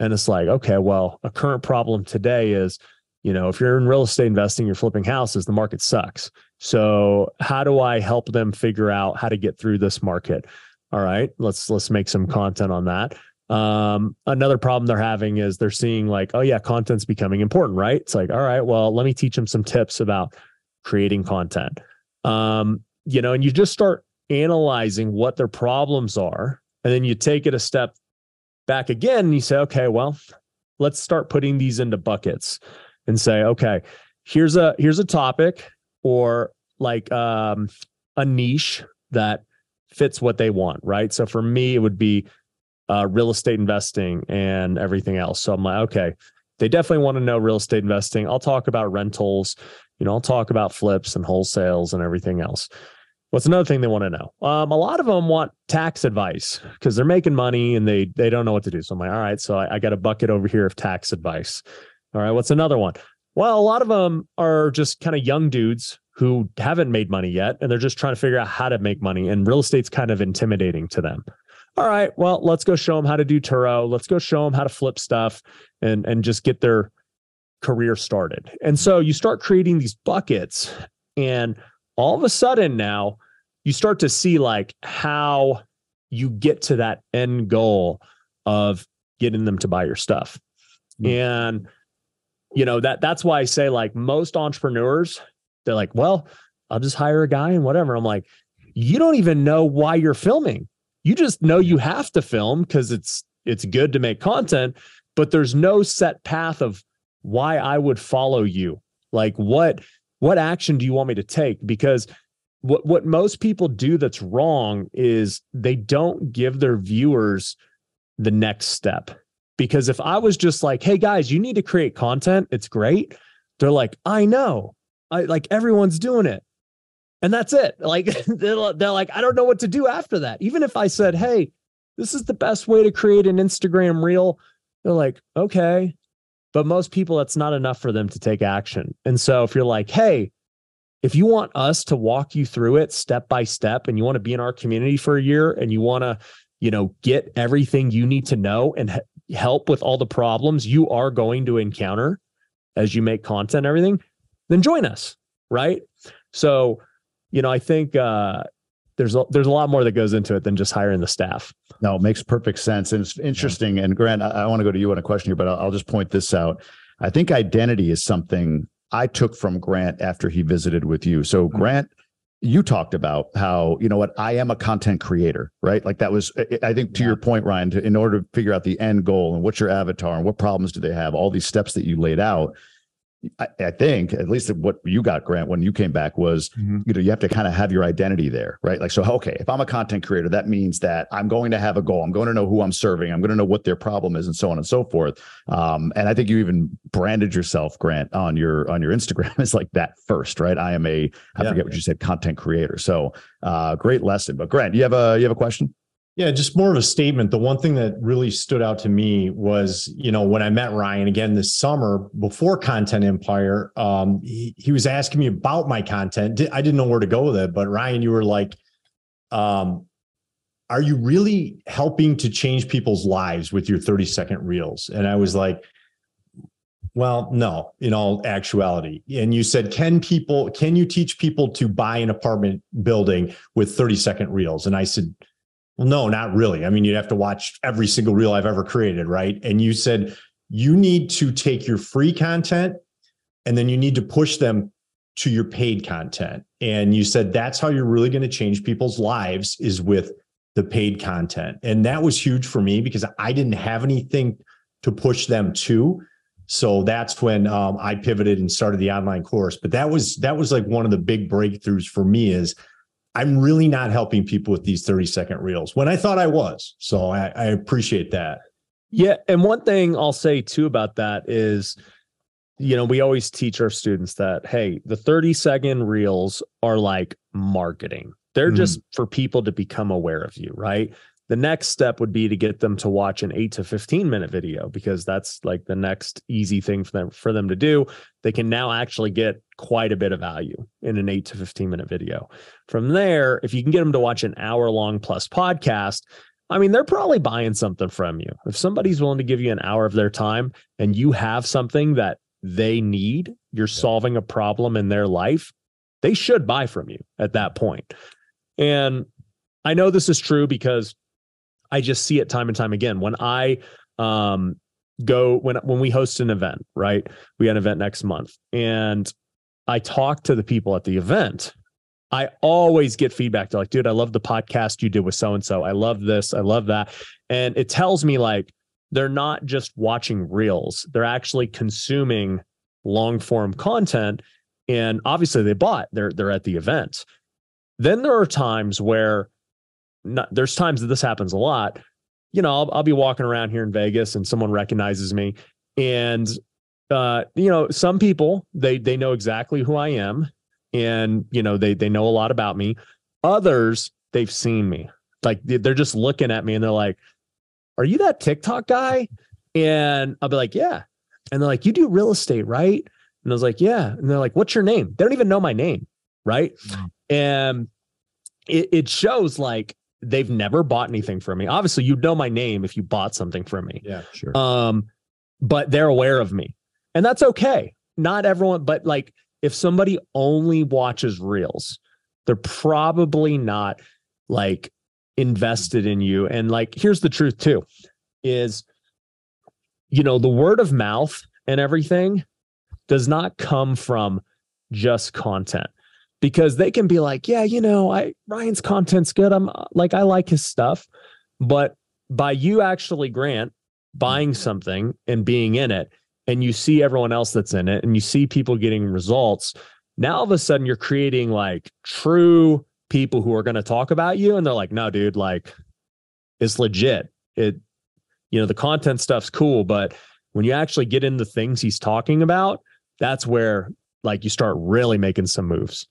Speaker 1: And it's like, okay, well, a current problem today is, you know, if you're in real estate investing, you're flipping houses, the market sucks. So how do I help them figure out how to get through this market? All right, let's let's make some content on that. Um, another problem they're having is they're seeing like, oh yeah, content's becoming important, right? It's like, all right, well, let me teach them some tips about creating content. Um, you know, and you just start analyzing what their problems are, and then you take it a step back again and you say, okay, well, let's start putting these into buckets and say, okay, here's a here's a topic or like um a niche that fits what they want, right? So for me, it would be uh, real estate investing and everything else. So I'm like, okay, they definitely want to know real estate investing. I'll talk about rentals. You know, I'll talk about flips and wholesales and everything else. What's another thing they want to know? Um, a lot of them want tax advice because they're making money and they they don't know what to do. So I'm like, all right, so I, I got a bucket over here of tax advice. All right, what's another one? Well, a lot of them are just kind of young dudes who haven't made money yet, and they're just trying to figure out how to make money. And real estate's kind of intimidating to them all right, well, let's go show them how to do Turo. Let's go show them how to flip stuff and and just get their career started. And so you start creating these buckets and all of a sudden now you start to see like how you get to that end goal of getting them to buy your stuff. Mm-hmm. And you know that that's why I say like most entrepreneurs they're like, "Well, I'll just hire a guy and whatever." I'm like, "You don't even know why you're filming you just know you have to film because it's it's good to make content but there's no set path of why i would follow you like what what action do you want me to take because what what most people do that's wrong is they don't give their viewers the next step because if i was just like hey guys you need to create content it's great they're like i know i like everyone's doing it and that's it. Like they're, they're like, I don't know what to do after that. Even if I said, Hey, this is the best way to create an Instagram reel, they're like, okay. But most people, that's not enough for them to take action. And so if you're like, hey, if you want us to walk you through it step by step and you want to be in our community for a year and you want to, you know, get everything you need to know and help with all the problems you are going to encounter as you make content everything, then join us, right? So, you know, I think uh there's a, there's a lot more that goes into it than just hiring the staff.
Speaker 2: No, it makes perfect sense. And it's interesting. Yeah. And Grant, I, I want to go to you on a question here, but I'll, I'll just point this out. I think identity is something I took from Grant after he visited with you. So, mm-hmm. Grant, you talked about how you know what I am a content creator, right? Like that was, I think, to yeah. your point, Ryan. To, in order to figure out the end goal and what's your avatar and what problems do they have, all these steps that you laid out, I, I, think at least what you got grant when you came back was mm-hmm. you know you have to kind of have your identity there right? Like so okay if i'm a content creator that means that i'm going to have a goal. I'm going to know who i'm serving. I'm going to know what their problem is and so on and so forth. Um, and i think you even branded yourself grant on your on your instagram as like that first right? I am a i yeah, forget what you said content creator. So uh, great lesson. But grant you have a you have a question
Speaker 3: yeah, just more of a statement. The one thing that really stood out to me was, you know, when I met Ryan again this summer before Content Empire, um, he, he was asking me about my content. I didn't know where to go with it, but Ryan, you were like, um, are you really helping to change people's lives with your 30 second reels? And I was like, well, no, in all actuality. And you said, can people, can you teach people to buy an apartment building with 30 second reels? And I said, well, no, not really. I mean, you'd have to watch every single reel I've ever created, right? And you said you need to take your free content and then you need to push them to your paid content. And you said that's how you're really going to change people's lives is with the paid content. And that was huge for me because I didn't have anything to push them to. So that's when um, I pivoted and started the online course. But that was that was like one of the big breakthroughs for me is I'm really not helping people with these 30 second reels when I thought I was. So I, I appreciate that.
Speaker 1: Yeah. And one thing I'll say too about that is, you know, we always teach our students that, hey, the 30 second reels are like marketing. They're mm-hmm. just for people to become aware of you, right? The next step would be to get them to watch an 8 to 15 minute video because that's like the next easy thing for them for them to do they can now actually get quite a bit of value in an 8 to 15 minute video from there if you can get them to watch an hour long plus podcast I mean, they're probably buying something from you. If somebody's willing to give you an hour of their time and you have something that they need, you're solving a problem in their life, they should buy from you at that point. And I know this is true because I just see it time and time again. When I um, go when when we host an event, right? We had an event next month, and I talk to the people at the event. I always get feedback. They're like, dude, I love the podcast you did with so and so. I love this. I love that. And it tells me like they're not just watching reels, they're actually consuming long form content. And obviously they bought, they're they're at the event. Then there are times where not, there's times that this happens a lot. You know, I'll, I'll be walking around here in Vegas and someone recognizes me, and uh, you know, some people they they know exactly who I am, and you know they they know a lot about me. Others they've seen me, like they're just looking at me and they're like, "Are you that TikTok guy?" And I'll be like, "Yeah," and they're like, "You do real estate, right?" And I was like, "Yeah," and they're like, "What's your name?" They don't even know my name, right? And it, it shows like they've never bought anything from me. Obviously, you'd know my name if you bought something from me.
Speaker 3: Yeah, sure.
Speaker 1: Um, but they're aware of me. And that's okay. Not everyone, but like if somebody only watches reels, they're probably not like invested in you. And like here's the truth too is you know, the word of mouth and everything does not come from just content because they can be like, yeah, you know, I Ryan's content's good. I'm like, I like his stuff. But by you actually, Grant, buying something and being in it, and you see everyone else that's in it, and you see people getting results, now all of a sudden you're creating like true people who are going to talk about you. And they're like, no, dude, like it's legit. It, you know, the content stuff's cool, but when you actually get into things he's talking about, that's where like you start really making some moves.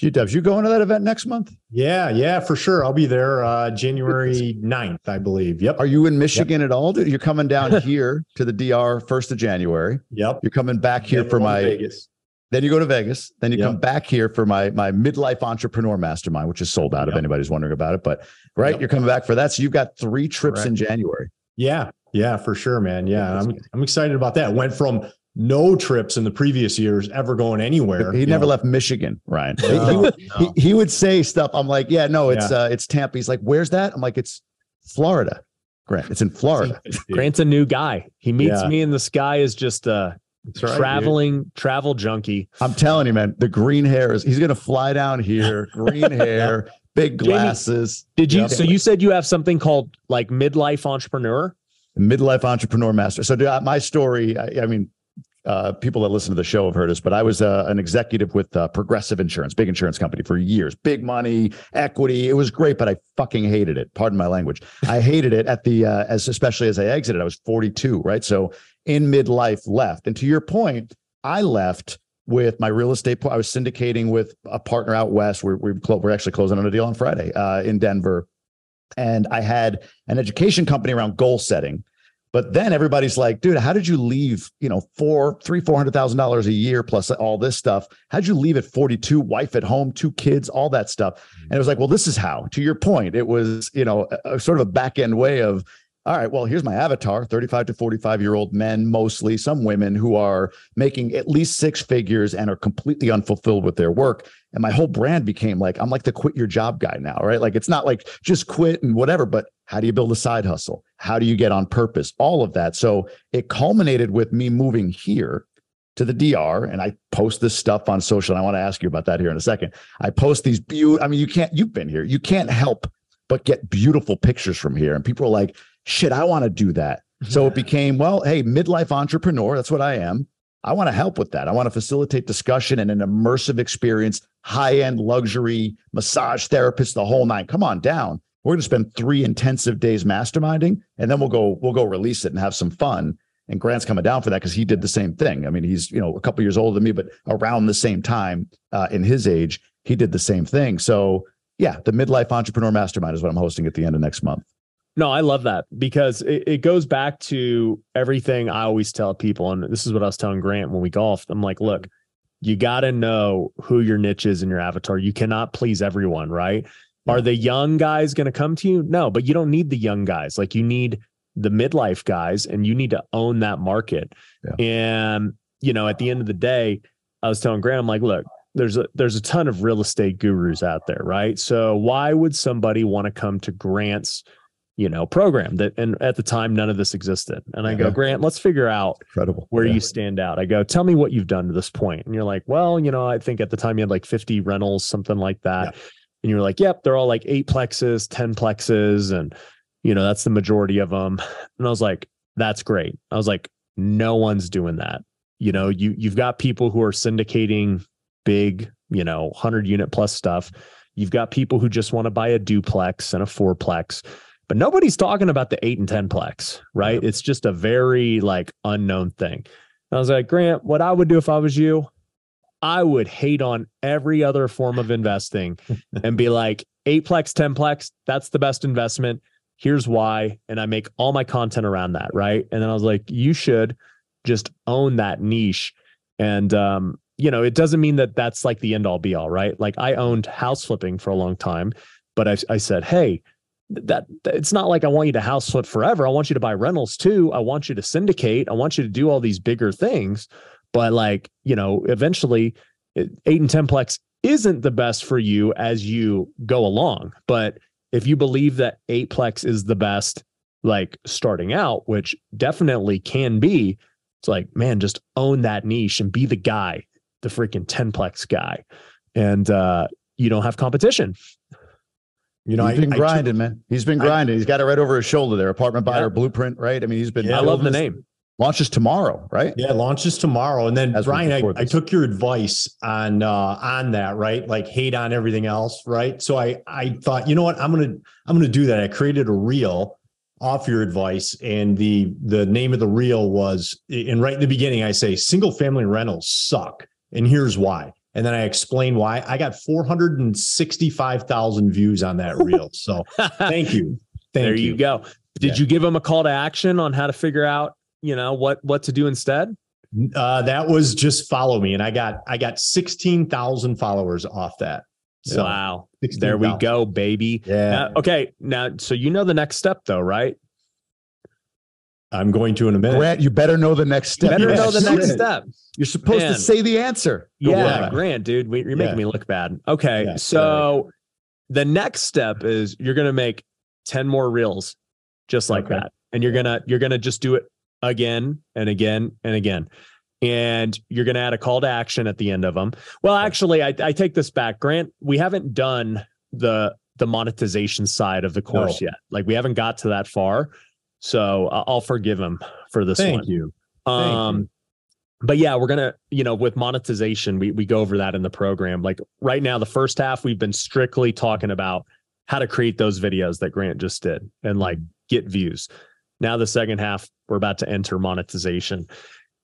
Speaker 2: G Dubs, you going to that event next month?
Speaker 3: Yeah, yeah, for sure. I'll be there uh January 9th, I believe. Yep.
Speaker 2: Are you in Michigan yep. at all? You're coming down here to the DR first of January.
Speaker 3: Yep.
Speaker 2: You're coming back here for my Vegas. Then you go to Vegas. Then you yep. come back here for my my midlife entrepreneur mastermind, which is sold out yep. if anybody's wondering about it. But right, you're coming back for that. So you've got three trips Correct. in January.
Speaker 3: Yeah, yeah, for sure, man. Yeah, I'm I'm excited about that. Went from no trips in the previous years ever going anywhere.
Speaker 2: He never know. left Michigan, Ryan. No, he, would, no. he, he, would say stuff. I'm like, yeah, no, it's yeah. uh it's Tampa. He's like, where's that? I'm like, it's Florida. Grant, it's in Florida.
Speaker 1: Grant's a new guy. He meets yeah. me in the sky is just a right, traveling dude. travel junkie.
Speaker 2: I'm telling you, man, the green hair is he's gonna fly down here, green hair, big glasses.
Speaker 1: Jamie, did you yep. so you said you have something called like midlife entrepreneur?
Speaker 2: Midlife entrepreneur master. So my story, I, I mean, uh, people that listen to the show have heard us, but I was uh, an executive with uh, Progressive Insurance, big insurance company for years, big money, equity. It was great, but I fucking hated it. Pardon my language. I hated it at the uh, as especially as I exited. I was 42, right? So in midlife, left. And to your point, I left with my real estate. I was syndicating with a partner out west. We're we're, we're actually closing on a deal on Friday uh, in Denver, and I had an education company around goal setting but then everybody's like, dude, how did you leave, you know, four, three, four hundred thousand dollars a year plus all this stuff? How'd you leave at 42, wife at home, two kids, all that stuff? And it was like, well, this is how. To your point, it was, you know, a, a sort of a back end way of all right, well, here's my avatar 35 to 45 year old men, mostly some women who are making at least six figures and are completely unfulfilled with their work. And my whole brand became like, I'm like the quit your job guy now, right? Like, it's not like just quit and whatever, but how do you build a side hustle? How do you get on purpose? All of that. So it culminated with me moving here to the DR and I post this stuff on social. And I want to ask you about that here in a second. I post these beautiful, I mean, you can't, you've been here, you can't help but get beautiful pictures from here. And people are like, shit, I want to do that. So it became, well, hey, midlife entrepreneur, that's what I am. I want to help with that. I want to facilitate discussion and an immersive experience, high end luxury, massage therapist, the whole nine. Come on down. We're going to spend three intensive days masterminding, and then we'll go we'll go release it and have some fun. And Grant's coming down for that because he did the same thing. I mean, he's you know a couple years older than me, but around the same time uh, in his age, he did the same thing. So yeah, the midlife entrepreneur mastermind is what I'm hosting at the end of next month.
Speaker 1: No, I love that because it, it, goes back to everything I always tell people. And this is what I was telling Grant when we golfed. I'm like, look, you got to know who your niche is in your avatar. You cannot please everyone, right? Are the young guys going to come to you? No, but you don't need the young guys. Like you need the midlife guys and you need to own that market. Yeah. And, you know, at the end of the day, I was telling Grant, I'm like, look, there's a there's a ton of real estate gurus out there, right? So why would somebody want to come to Grant's you know, program that, and at the time, none of this existed. And I go, Grant, let's figure out
Speaker 2: Incredible.
Speaker 1: where yeah. you stand out. I go, tell me what you've done to this point. And you're like, well, you know, I think at the time you had like 50 rentals, something like that. Yeah. And you're like, yep, they're all like eight plexes, 10 plexes. And, you know, that's the majority of them. And I was like, that's great. I was like, no one's doing that. You know, you, you've got people who are syndicating big, you know, 100 unit plus stuff. You've got people who just want to buy a duplex and a fourplex but nobody's talking about the eight and 10 plex, right? Yep. It's just a very like unknown thing. And I was like, Grant, what I would do if I was you, I would hate on every other form of investing and be like, eight plex, 10 plex, that's the best investment. Here's why. And I make all my content around that. Right. And then I was like, you should just own that niche. And, um, you know, it doesn't mean that that's like the end all be all, right? Like I owned house flipping for a long time, but I, I said, hey, that, that it's not like I want you to house flip forever. I want you to buy rentals too. I want you to syndicate. I want you to do all these bigger things. But like, you know, eventually eight and 10 plex isn't the best for you as you go along. But if you believe that eight plex is the best, like starting out, which definitely can be, it's like, man, just own that niche and be the guy, the freaking 10 plex guy. And uh, you don't have competition.
Speaker 2: You know, he's I, been grinding, took, man. He's been grinding. I, he's got it right over his shoulder there. Apartment buyer yeah. blueprint, right? I mean, he's been.
Speaker 1: Yeah, I love the name.
Speaker 2: Launches tomorrow, right?
Speaker 3: Yeah, launches tomorrow. And then As Brian, I, I, took your advice on uh on that, right? Like hate on everything else, right? So I I thought, you know what, I'm gonna I'm gonna do that. I created a reel off your advice, and the the name of the reel was, and right in the beginning, I say single family rentals suck, and here's why And then I explained why. I got 465,000 views on that reel. So thank you. Thank
Speaker 1: there you,
Speaker 3: you
Speaker 1: go. Did
Speaker 3: Yeah.
Speaker 1: you give them a call to action on how to figure out, you know, what what to do instead?
Speaker 3: Uh, that was just follow me, and I got I got sixteen thousand followers off that. So
Speaker 1: wow. There we
Speaker 3: 16,000.
Speaker 1: go, baby.
Speaker 3: Yeah,
Speaker 1: Now- okay. Now, so you know the next step though, right?
Speaker 3: I'm going to in a minute.
Speaker 2: Grant, you better know the next
Speaker 1: You
Speaker 2: step.
Speaker 1: better
Speaker 3: Yeah,
Speaker 1: know the next step.
Speaker 2: You're supposed
Speaker 1: Man.
Speaker 2: to say the answer. Go
Speaker 1: Yeah,
Speaker 2: for.
Speaker 1: Grant, dude, we, you're making
Speaker 3: Yeah.
Speaker 1: me look bad. Okay,
Speaker 3: Yeah,
Speaker 1: so the next step is you're gonna make ten more reels, just like
Speaker 3: Okay.
Speaker 1: that, and you're gonna you're gonna just do it again and again and again, and you're gonna add a call to action at the end of them. Well, actually, I, I take this back, Grant. We haven't done the the monetization side of the course
Speaker 3: No.
Speaker 1: yet. Like we haven't got to that far, so I'll forgive him for this
Speaker 3: Thank
Speaker 1: one.
Speaker 3: you. Thank
Speaker 1: Um,
Speaker 3: you.
Speaker 1: but yeah, we're gonna, you know, with monetization, we we go over that in the program. Like right now, the first half we've been strictly talking about how to create those videos that Grant just did and like get views. Now the second half, we're about to enter monetization.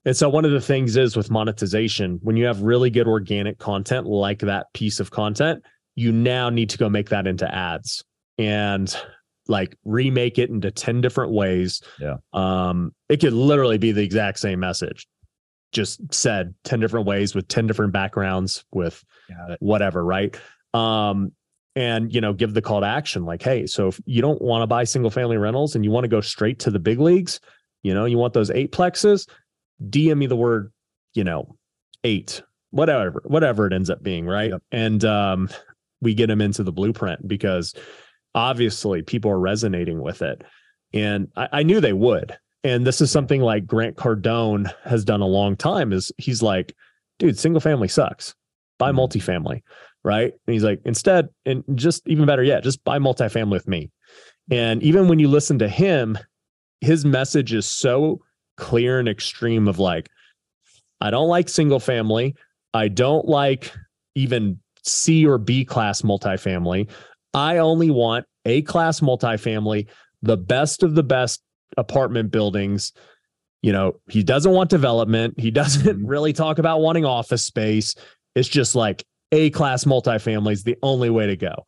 Speaker 1: And so one of the things is with monetization, when you have really good organic content like that piece of content, you now need to go make that into ads and like remake it into 10 different ways.
Speaker 2: Yeah.
Speaker 1: Um, it could literally be the exact same message, just said 10 different ways with 10 different backgrounds with whatever, right? Um, and you know, give the call to action like, hey, so if you don't want to buy single family rentals and you want to go straight to the big leagues, you know, you want those eight plexes, DM me the word, you know, eight, whatever, whatever it ends up being, right?
Speaker 2: Yep.
Speaker 1: And um, we get them into the blueprint because obviously people are resonating with it. And I, I knew they would. And this is something like Grant Cardone has done a long time is he's like, dude, single family sucks. Buy
Speaker 2: Mhm.
Speaker 1: multifamily. Right. And he's like, instead, and just even better yet, just buy multifamily with me. And even when you listen to him, his message is so clear and extreme of like, I don't like single family. I don't like even C or B class multifamily. I only want A class multifamily, the best of the best apartment buildings. You know, he doesn't want development. He doesn't
Speaker 2: Mhm.
Speaker 1: really talk about wanting office space. It's just like A class multifamily is the only way to go.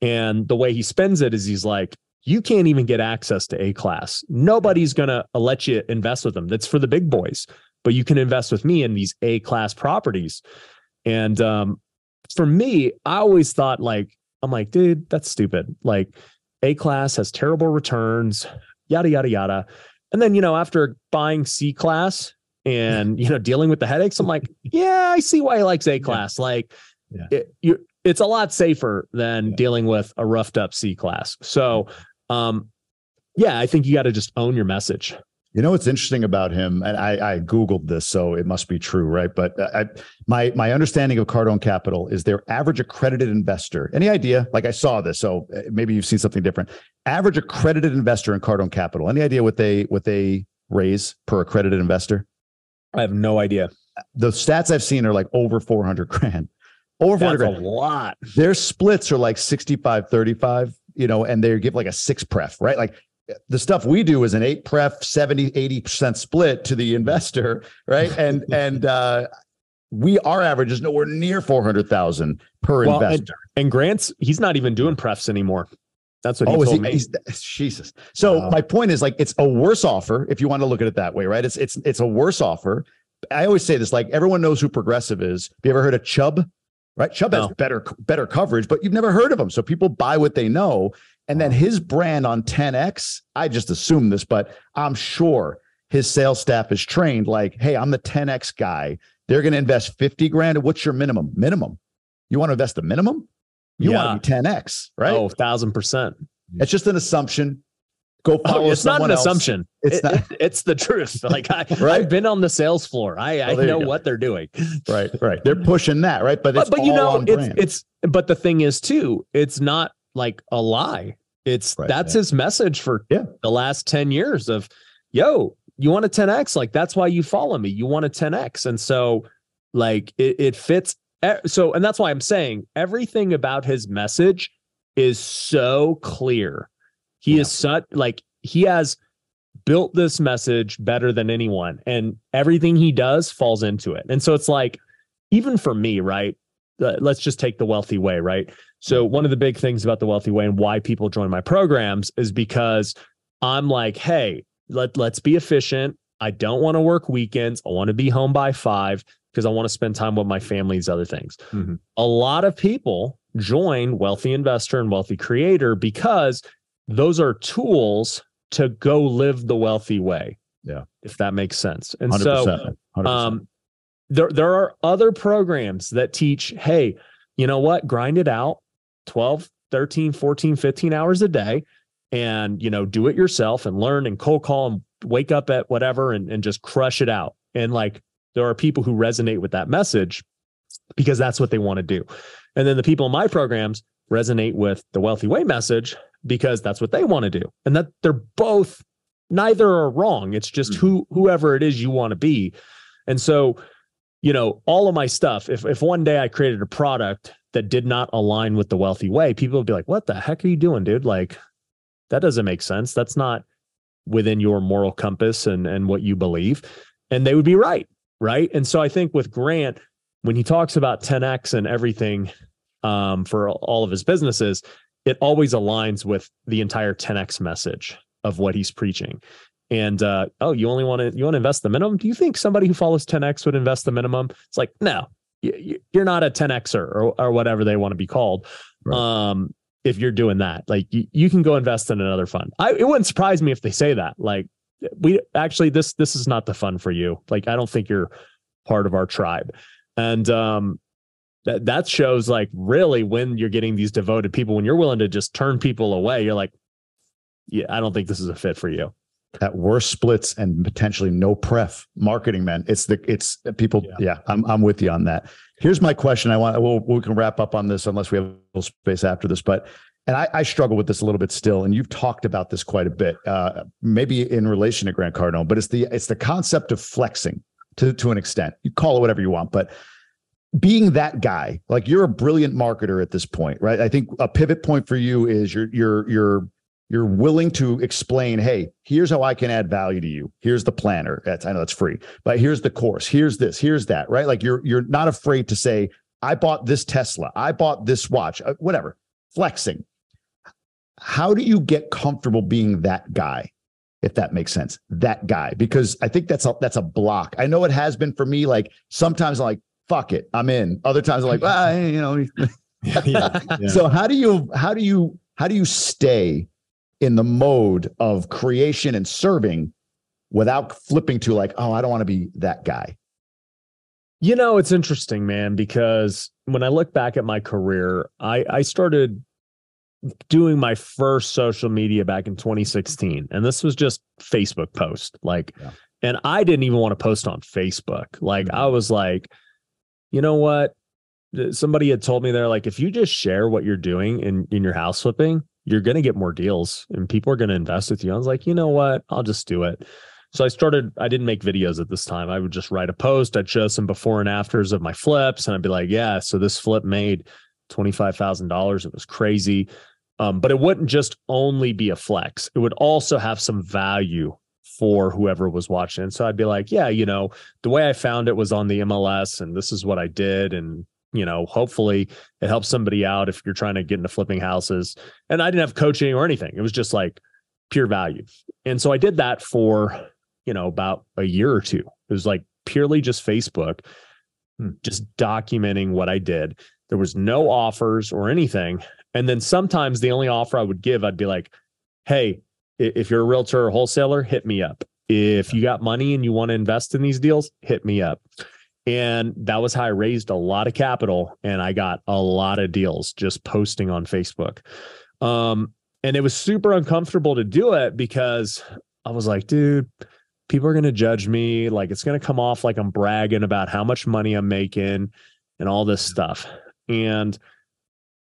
Speaker 1: And the way he spends it is he's like, you can't even get access to A class. Nobody's going to let you invest with them. That's for the big boys, but you can invest with me in these A class properties. And um, for me, I always thought like, I'm like, dude, that's stupid. Like A class has terrible returns, yada, yada, yada. And then, you know, after buying C class and, you know, dealing with the headaches, I'm like, yeah, I see why he likes A class. Like,
Speaker 3: Yeah.
Speaker 1: it, you, it's a lot safer than
Speaker 3: Yeah.
Speaker 1: dealing with a roughed up C class. So, um, yeah, I think you got to just own your message.
Speaker 2: You know what's interesting about him, and I, I googled this, so it must be true, right? But uh, I, my my understanding of Cardone Capital is their average accredited investor. Any idea? Like I saw this, so uh, maybe you've seen something different. Average accredited investor in Cardone Capital. Any idea what they what they raise per accredited investor?
Speaker 1: I have no idea.
Speaker 2: The stats I've seen are like over four hundred grand. Over four
Speaker 1: That's
Speaker 2: hundred
Speaker 1: a lot.
Speaker 2: Their splits are like 65 35, you know, and they give like a six pref, right? Like the stuff we do is an eight pref 70 80% split to the investor right and and uh we our average is nowhere near 400,000 per
Speaker 1: Well,
Speaker 2: investor
Speaker 1: And Grant's, he's not even doing prefs anymore. That's what he
Speaker 2: oh is
Speaker 1: told
Speaker 2: he
Speaker 1: me.
Speaker 2: Jesus so
Speaker 3: Wow.
Speaker 2: my point is like it's a worse offer if you want to look at it that way right it's it's it's a worse offer I always say this like everyone knows who progressive is have you ever heard of Chubb right? Chubb has better better coverage but you've never heard of them so people buy what they know. And then his brand on 10x I just assume this but I'm sure his sales staff is trained like hey I'm the 10x guy. They're going to invest 50 grand. What's your minimum? Minimum. You want to invest the minimum? You
Speaker 1: Yeah.
Speaker 2: want to be 10x right?
Speaker 1: Oh, thousand percent.
Speaker 2: it's just an assumption. Go oh, follow
Speaker 1: Oh, it's not an
Speaker 2: else.
Speaker 1: assumption.
Speaker 2: It's
Speaker 1: It-
Speaker 2: not
Speaker 1: it- it's the truth. Like I,
Speaker 2: Right?
Speaker 1: I've been on the sales floor. I, I
Speaker 2: Oh,
Speaker 1: know what they're doing.
Speaker 2: right, right. They're pushing that, right? But it's
Speaker 1: But, but you know, it's
Speaker 2: brand.
Speaker 1: it's. But the thing is, too, it's not like a lie. It's
Speaker 2: Right,
Speaker 1: that's
Speaker 2: yeah.
Speaker 1: his message for
Speaker 2: Yeah.
Speaker 1: the last ten years of, yo, you want a 10x? Like that's why you follow me. You want a 10x, and so like it, it fits. So, and that's why I'm saying everything about his message is so clear. He
Speaker 2: Yeah.
Speaker 1: is such like he has built this message better than anyone, and everything he does falls into it. And so it's like, even for me, right? Uh, let's just take the wealthy way, right? So one of the big things about the wealthy way and why people join my programs is because I'm like, hey, let let's be efficient. I don't want to work weekends. I want to be home by five because I want to spend time with my family's other things. Mm-hmm. A lot of people join Wealthy Investor and Wealthy Creator because those are tools to go live the wealthy way.
Speaker 2: Yeah.
Speaker 1: If that makes sense. And 100%, so 100%. um there there are other programs that teach, hey, you know what? Grind it out 12, 13, 14, 15 hours a day and, you know, do it yourself and learn and cold call and wake up at whatever and, and just crush it out. And like there are people who resonate with that message because that's what they want to do. And then the people in my programs resonate with the wealthy way message because that's what they want to do. And that they're both neither are wrong. It's just mm-hmm. who whoever it is you want to be. And so, you know, all of my stuff, if if one day I created a product that did not align with the wealthy way, people would be like, "What the heck are you doing, dude? Like that doesn't make sense. That's not within your moral compass and and what you believe." And they would be right, right? And so I think with Grant when he talks about 10x and everything um, for all of his businesses, it always aligns with the entire 10x message of what he's preaching. And uh, oh, you only want to you want to invest the minimum? Do you think somebody who follows 10x would invest the minimum? It's like no, you're not a 10xer or or whatever they want to be called. Right. Um, if you're doing that, like you, you can go invest in another fund. I, it wouldn't surprise me if they say that. Like we actually this this is not the fund for you. Like I don't think you're part of our tribe. And um, that that shows like really when you're getting these devoted people when you're willing to just turn people away you're like yeah i don't think this is a fit for you.
Speaker 2: At worst splits and potentially no pref marketing man it's the it's people yeah, yeah i'm i'm with you on that. Here's my question i want we'll, we can wrap up on this unless we have a little space after this but and I, I struggle with this a little bit still and you've talked about this quite a bit uh, maybe in relation to grant cardone but it's the it's the concept of flexing to to an extent. You call it whatever you want but being that guy, like you're a brilliant marketer at this point, right? I think a pivot point for you is you're you're you're you're willing to explain, hey, here's how I can add value to you. Here's the planner. That's I know that's free, but here's the course. Here's this. Here's that. Right? Like you're you're not afraid to say, I bought this Tesla. I bought this watch. Uh, whatever. Flexing. How do you get comfortable being that guy? If that makes sense, that guy, because I think that's a that's a block. I know it has been for me. Like sometimes, I'm like fuck it, I'm in. Other times I'm like, ah, you know. yeah, yeah. So how do you how do you how do you stay in the mode of creation and serving without flipping to like, oh, I don't want to be that guy?
Speaker 1: You know, it's interesting, man, because when I look back at my career, I I started doing my first social media back in 2016 and this was just Facebook post like yeah. and I didn't even want to post on Facebook like mm-hmm. I was like you know what? Somebody had told me they're like, if you just share what you're doing in, in your house flipping, you're going to get more deals and people are going to invest with you. I was like, you know what? I'll just do it. So I started, I didn't make videos at this time. I would just write a post. I'd show some before and afters of my flips. And I'd be like, yeah, so this flip made $25,000. It was crazy. Um, but it wouldn't just only be a flex, it would also have some value for whoever was watching. And so I'd be like, yeah, you know, the way I found it was on the MLS and this is what I did. And, you know, hopefully it helps somebody out if you're trying to get into flipping houses. And I didn't have coaching or anything. It was just like pure value. And so I did that for, you know, about a year or two. It was like purely just Facebook, hmm. just documenting what I did. There was no offers or anything. And then sometimes the only offer I would give, I'd be like, hey, if you're a realtor or wholesaler, hit me up. If you got money and you want to invest in these deals, hit me up. And that was how I raised a lot of capital and I got a lot of deals just posting on Facebook. Um, and it was super uncomfortable to do it because I was like, dude, people are going to judge me. Like it's going to come off like I'm bragging about how much money I'm making and all this stuff. And,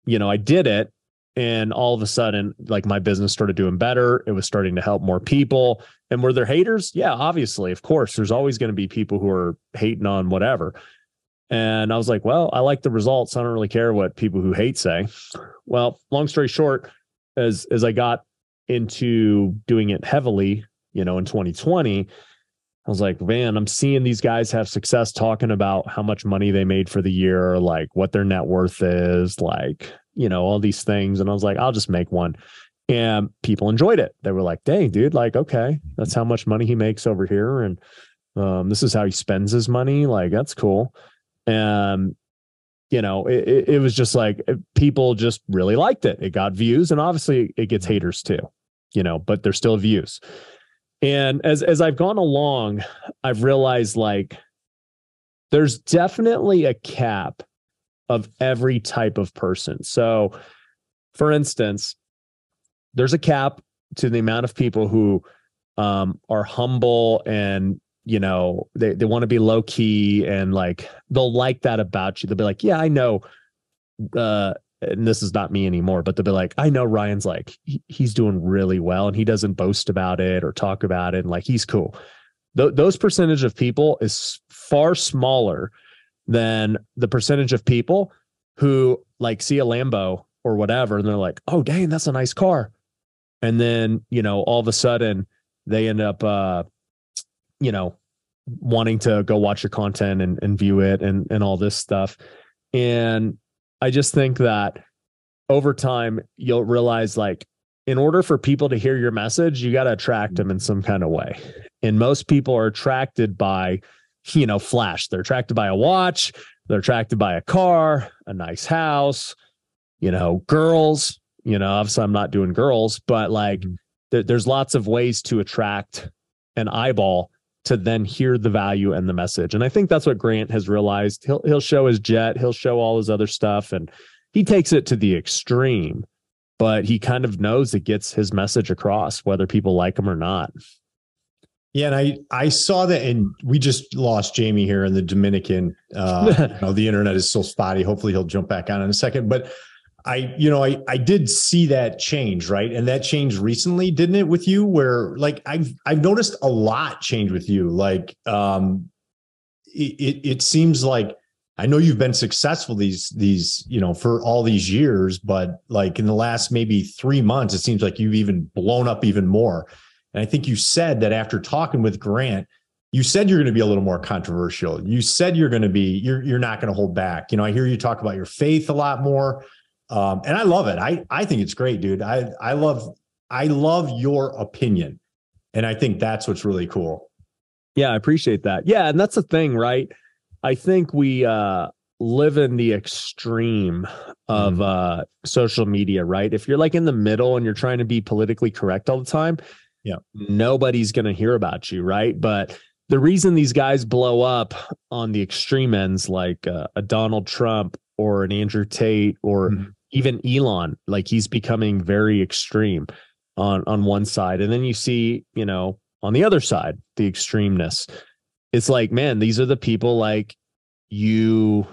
Speaker 1: you know, I did it and all of a sudden like my business started doing better. It was starting to help more people. And were there haters? Yeah obviously of course. There's always going to be people who are hating on whatever. And i was like well i like the results. I don't really care what people who hate say. Well long story short as as i got into doing it heavily you know in 2020 I was like, man, I'm seeing these guys have success talking about how much money they made for the year, like what their net worth is, like, you know, all these things. And I was like, I'll just make one. And people enjoyed it. They were like, dang, dude, like, okay, that's how much money he makes over here. And um, this is how he spends his money. Like, that's cool. And, you know, it, it, it was just like people just really liked it. It got views. And obviously it gets haters too, you know, but there's still views. And as as I've gone along, I've realized like there's definitely a cap of every type of person. So, for instance, there's a cap to the amount of people who um, are humble and you know they, they want to be low key and like they'll like that about you they'll be like yeah i know uh and this is not me anymore, but they'll be like, I know Ryan's like, he, he's doing really well and he doesn't boast about it or talk about it. And like, he's cool. Th- those percentage of people is far smaller than the percentage of people who like see a Lambo or whatever. And they're like, oh, dang, that's a nice car. And then, you know, all of a sudden they end up, uh, you know, wanting to go watch your content and, and view it and, and all this stuff. And I just think that over time you'll realize like in order for people to hear your message, you got to attract them in some kind of way. And most people are attracted by, you know, flash. They're attracted by a watch, they're attracted by a car, a nice house, you know, girls. You know, obviously I'm not doing girls, but like mm-hmm. th- there's lots of ways to attract an eyeball to then hear the value and the message. And I think that's what Grant has realized. He'll he'll show his jet, he'll show all his other stuff, and he takes it to the extreme, but he kind of knows it gets his message across, whether people like him or not.
Speaker 3: Yeah, and I I saw that, and we just lost Jamie here in the Dominican. Uh, you know, the internet is so spotty. Hopefully, he'll jump back on in a second. But I, you know, I I did see that change, right? And that changed recently, didn't it, with you? Where like I've I've noticed a lot change with you. Like, um, it it, it seems like I know you've been successful these these you know for all these years, but like in the last maybe three months, it seems like you've even blown up even more. And I think you said that after talking with Grant, you said you're going to be a little more controversial. You said you're going to be you're you're not going to hold back. You know, I hear you talk about your faith a lot more. Um, and I love it. I I think it's great, dude. I I love I love your opinion, and I think that's what's really cool.
Speaker 1: Yeah, I appreciate that. Yeah, and that's the thing, right? I think we uh, live in the extreme of mm. uh, social media, right? If you're like in the middle and you're trying to be politically correct all the time,
Speaker 3: yeah,
Speaker 1: nobody's going to hear about you, right? But the reason these guys blow up on the extreme ends, like uh, a Donald Trump or an Andrew Tate or mm even Elon, like he's becoming very extreme on on one side, and then you see, you know, on the other side, the extremeness. It's like, man, these are the people like you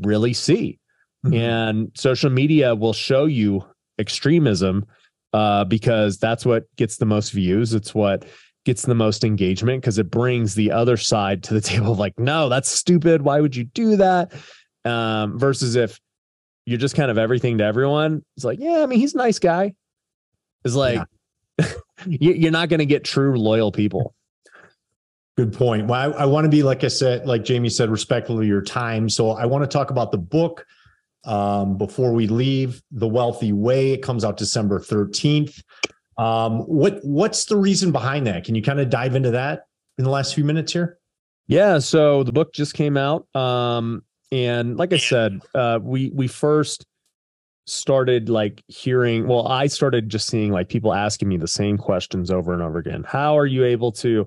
Speaker 1: really see, mm-hmm. and social media will show you extremism uh, because that's what gets the most views. It's what gets the most engagement because it brings the other side to the table of like, no, that's stupid. Why would you do that? Um, versus if you're just kind of everything to everyone. It's like, yeah, I mean, he's a nice guy. It's like yeah. you're not going to get true loyal people.
Speaker 3: Good point. Well, I, I want to be, like I said, like Jamie said, respectful of your time. So I want to talk about the book um, before we leave. The Wealthy Way. It comes out December 13th. Um, what What's the reason behind that? Can you kind of dive into that in the last few minutes here?
Speaker 1: Yeah. So the book just came out. Um, and like I said, uh, we we first started like hearing. Well, I started just seeing like people asking me the same questions over and over again. How are you able to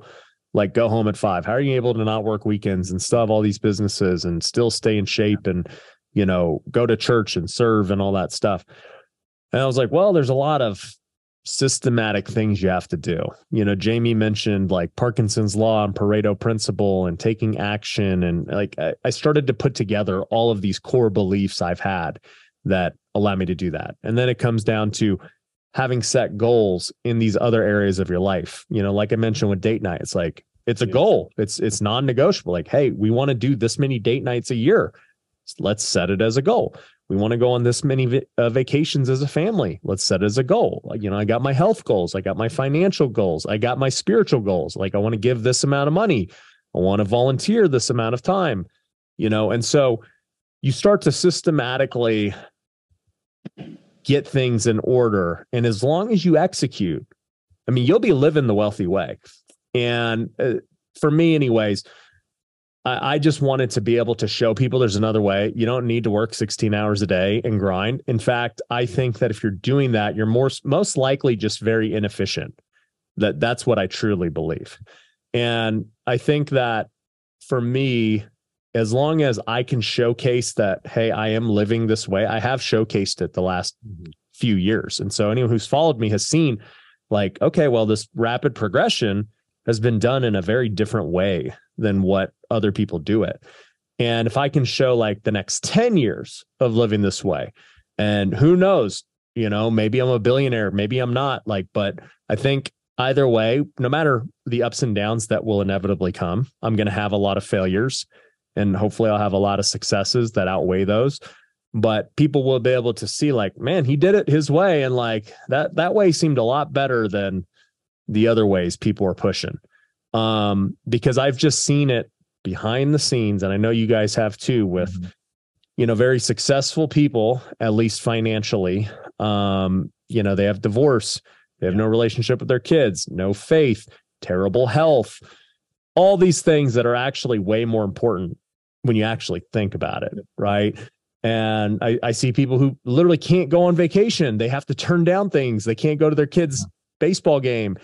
Speaker 1: like go home at five? How are you able to not work weekends and still have all these businesses and still stay in shape and you know go to church and serve and all that stuff? And I was like, well, there's a lot of systematic things you have to do. You know, Jamie mentioned like Parkinson's law and Pareto principle and taking action. And like I, started to put together all of these core beliefs I've had that allow me to do that. And then it comes down to having set goals in these other areas of your life. You know, like I mentioned with date night, it's like it's a goal. It's it's non-negotiable. Like, hey, we want to do this many date nights a year. Let's set it as a goal. we want to go on this many vi- uh, vacations as a family. Let's set it as a goal. You know, I got my health goals, I got my financial goals, I got my spiritual goals. Like I want to give this amount of money, I want to volunteer this amount of time, you know, and so you start to systematically get things in order. And as long as you execute, I mean, you'll be living the wealthy way. And uh, for me, anyways, I, I just wanted to be able to show people there's another way. You don't need to work 16 hours a day and grind. In fact, I think that if you're doing that, you're more most likely just very inefficient. That that's what I truly believe. And I think that for me, as long as I can showcase that, hey, I am living this way, I have showcased it the last mm-hmm. few years. And so anyone who's followed me has seen, like, okay, well, this rapid progression has been done in a very different way than what other people do it. And if I can show like the next 10 years of living this way, and who knows, you know, maybe I'm a billionaire, maybe I'm not, like, but I think either way, no matter the ups and downs that will inevitably come, I'm going to have a lot of failures and hopefully I'll have a lot of successes that outweigh those. But people will be able to see, like, man, he did it his way. And like that, that way seemed a lot better than the other ways people are pushing. Um, because I've just seen it behind the scenes, and I know you guys have too, with mm-hmm. you know, very successful people, at least financially. Um, you know, they have divorce, they have no relationship with their kids, no faith, terrible health, all these things that are actually way more important when you actually think about it, right? And I, I see people who literally can't go on vacation. They have to turn down things. They can't go to their kids' baseball game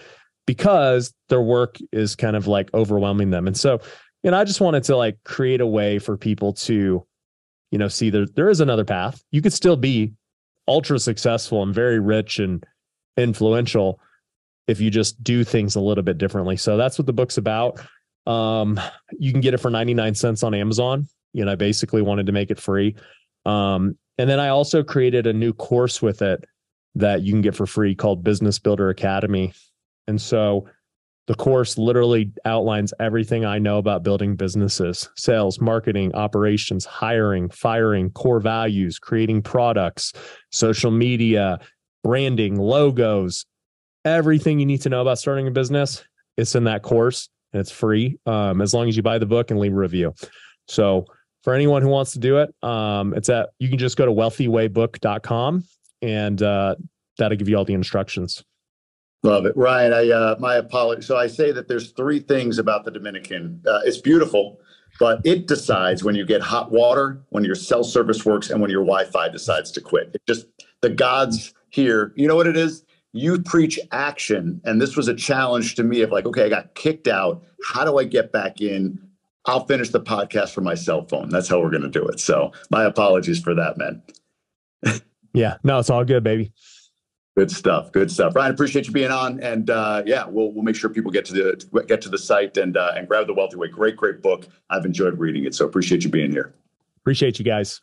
Speaker 1: because their work is kind of like overwhelming them. And so, you know, I just wanted to like create a way for people to, you know, see there there is another path. You could still be ultra successful and very rich and influential if you just do things a little bit differently. So that's what the book's about. Um, you can get it for 99 cents on Amazon. You know, I basically wanted to make it free. Um, and then I also created a new course with it that you can get for free called Business Builder Academy. And so the course literally outlines everything I know about building businesses sales, marketing, operations, hiring, firing, core values, creating products, social media, branding, logos, everything you need to know about starting a business. It's in that course and it's free um, as long as you buy the book and leave a review. So, for anyone who wants to do it, um, it's at you can just go to wealthywaybook.com and uh, that'll give you all the instructions.
Speaker 2: Love it, Ryan. I uh, my apology. So I say that there's three things about the Dominican. Uh, it's beautiful, but it decides when you get hot water, when your cell service works, and when your Wi-Fi decides to quit. It just the gods here. You know what it is? You preach action, and this was a challenge to me of like, okay, I got kicked out. How do I get back in? I'll finish the podcast from my cell phone. That's how we're going to do it. So my apologies for that, man.
Speaker 1: yeah, no, it's all good, baby.
Speaker 2: Good stuff. Good stuff. Ryan, appreciate you being on, and uh, yeah, we'll we'll make sure people get to the get to the site and uh, and grab the Wealthy Way. Great, great book. I've enjoyed reading it, so appreciate you being here.
Speaker 1: Appreciate you guys.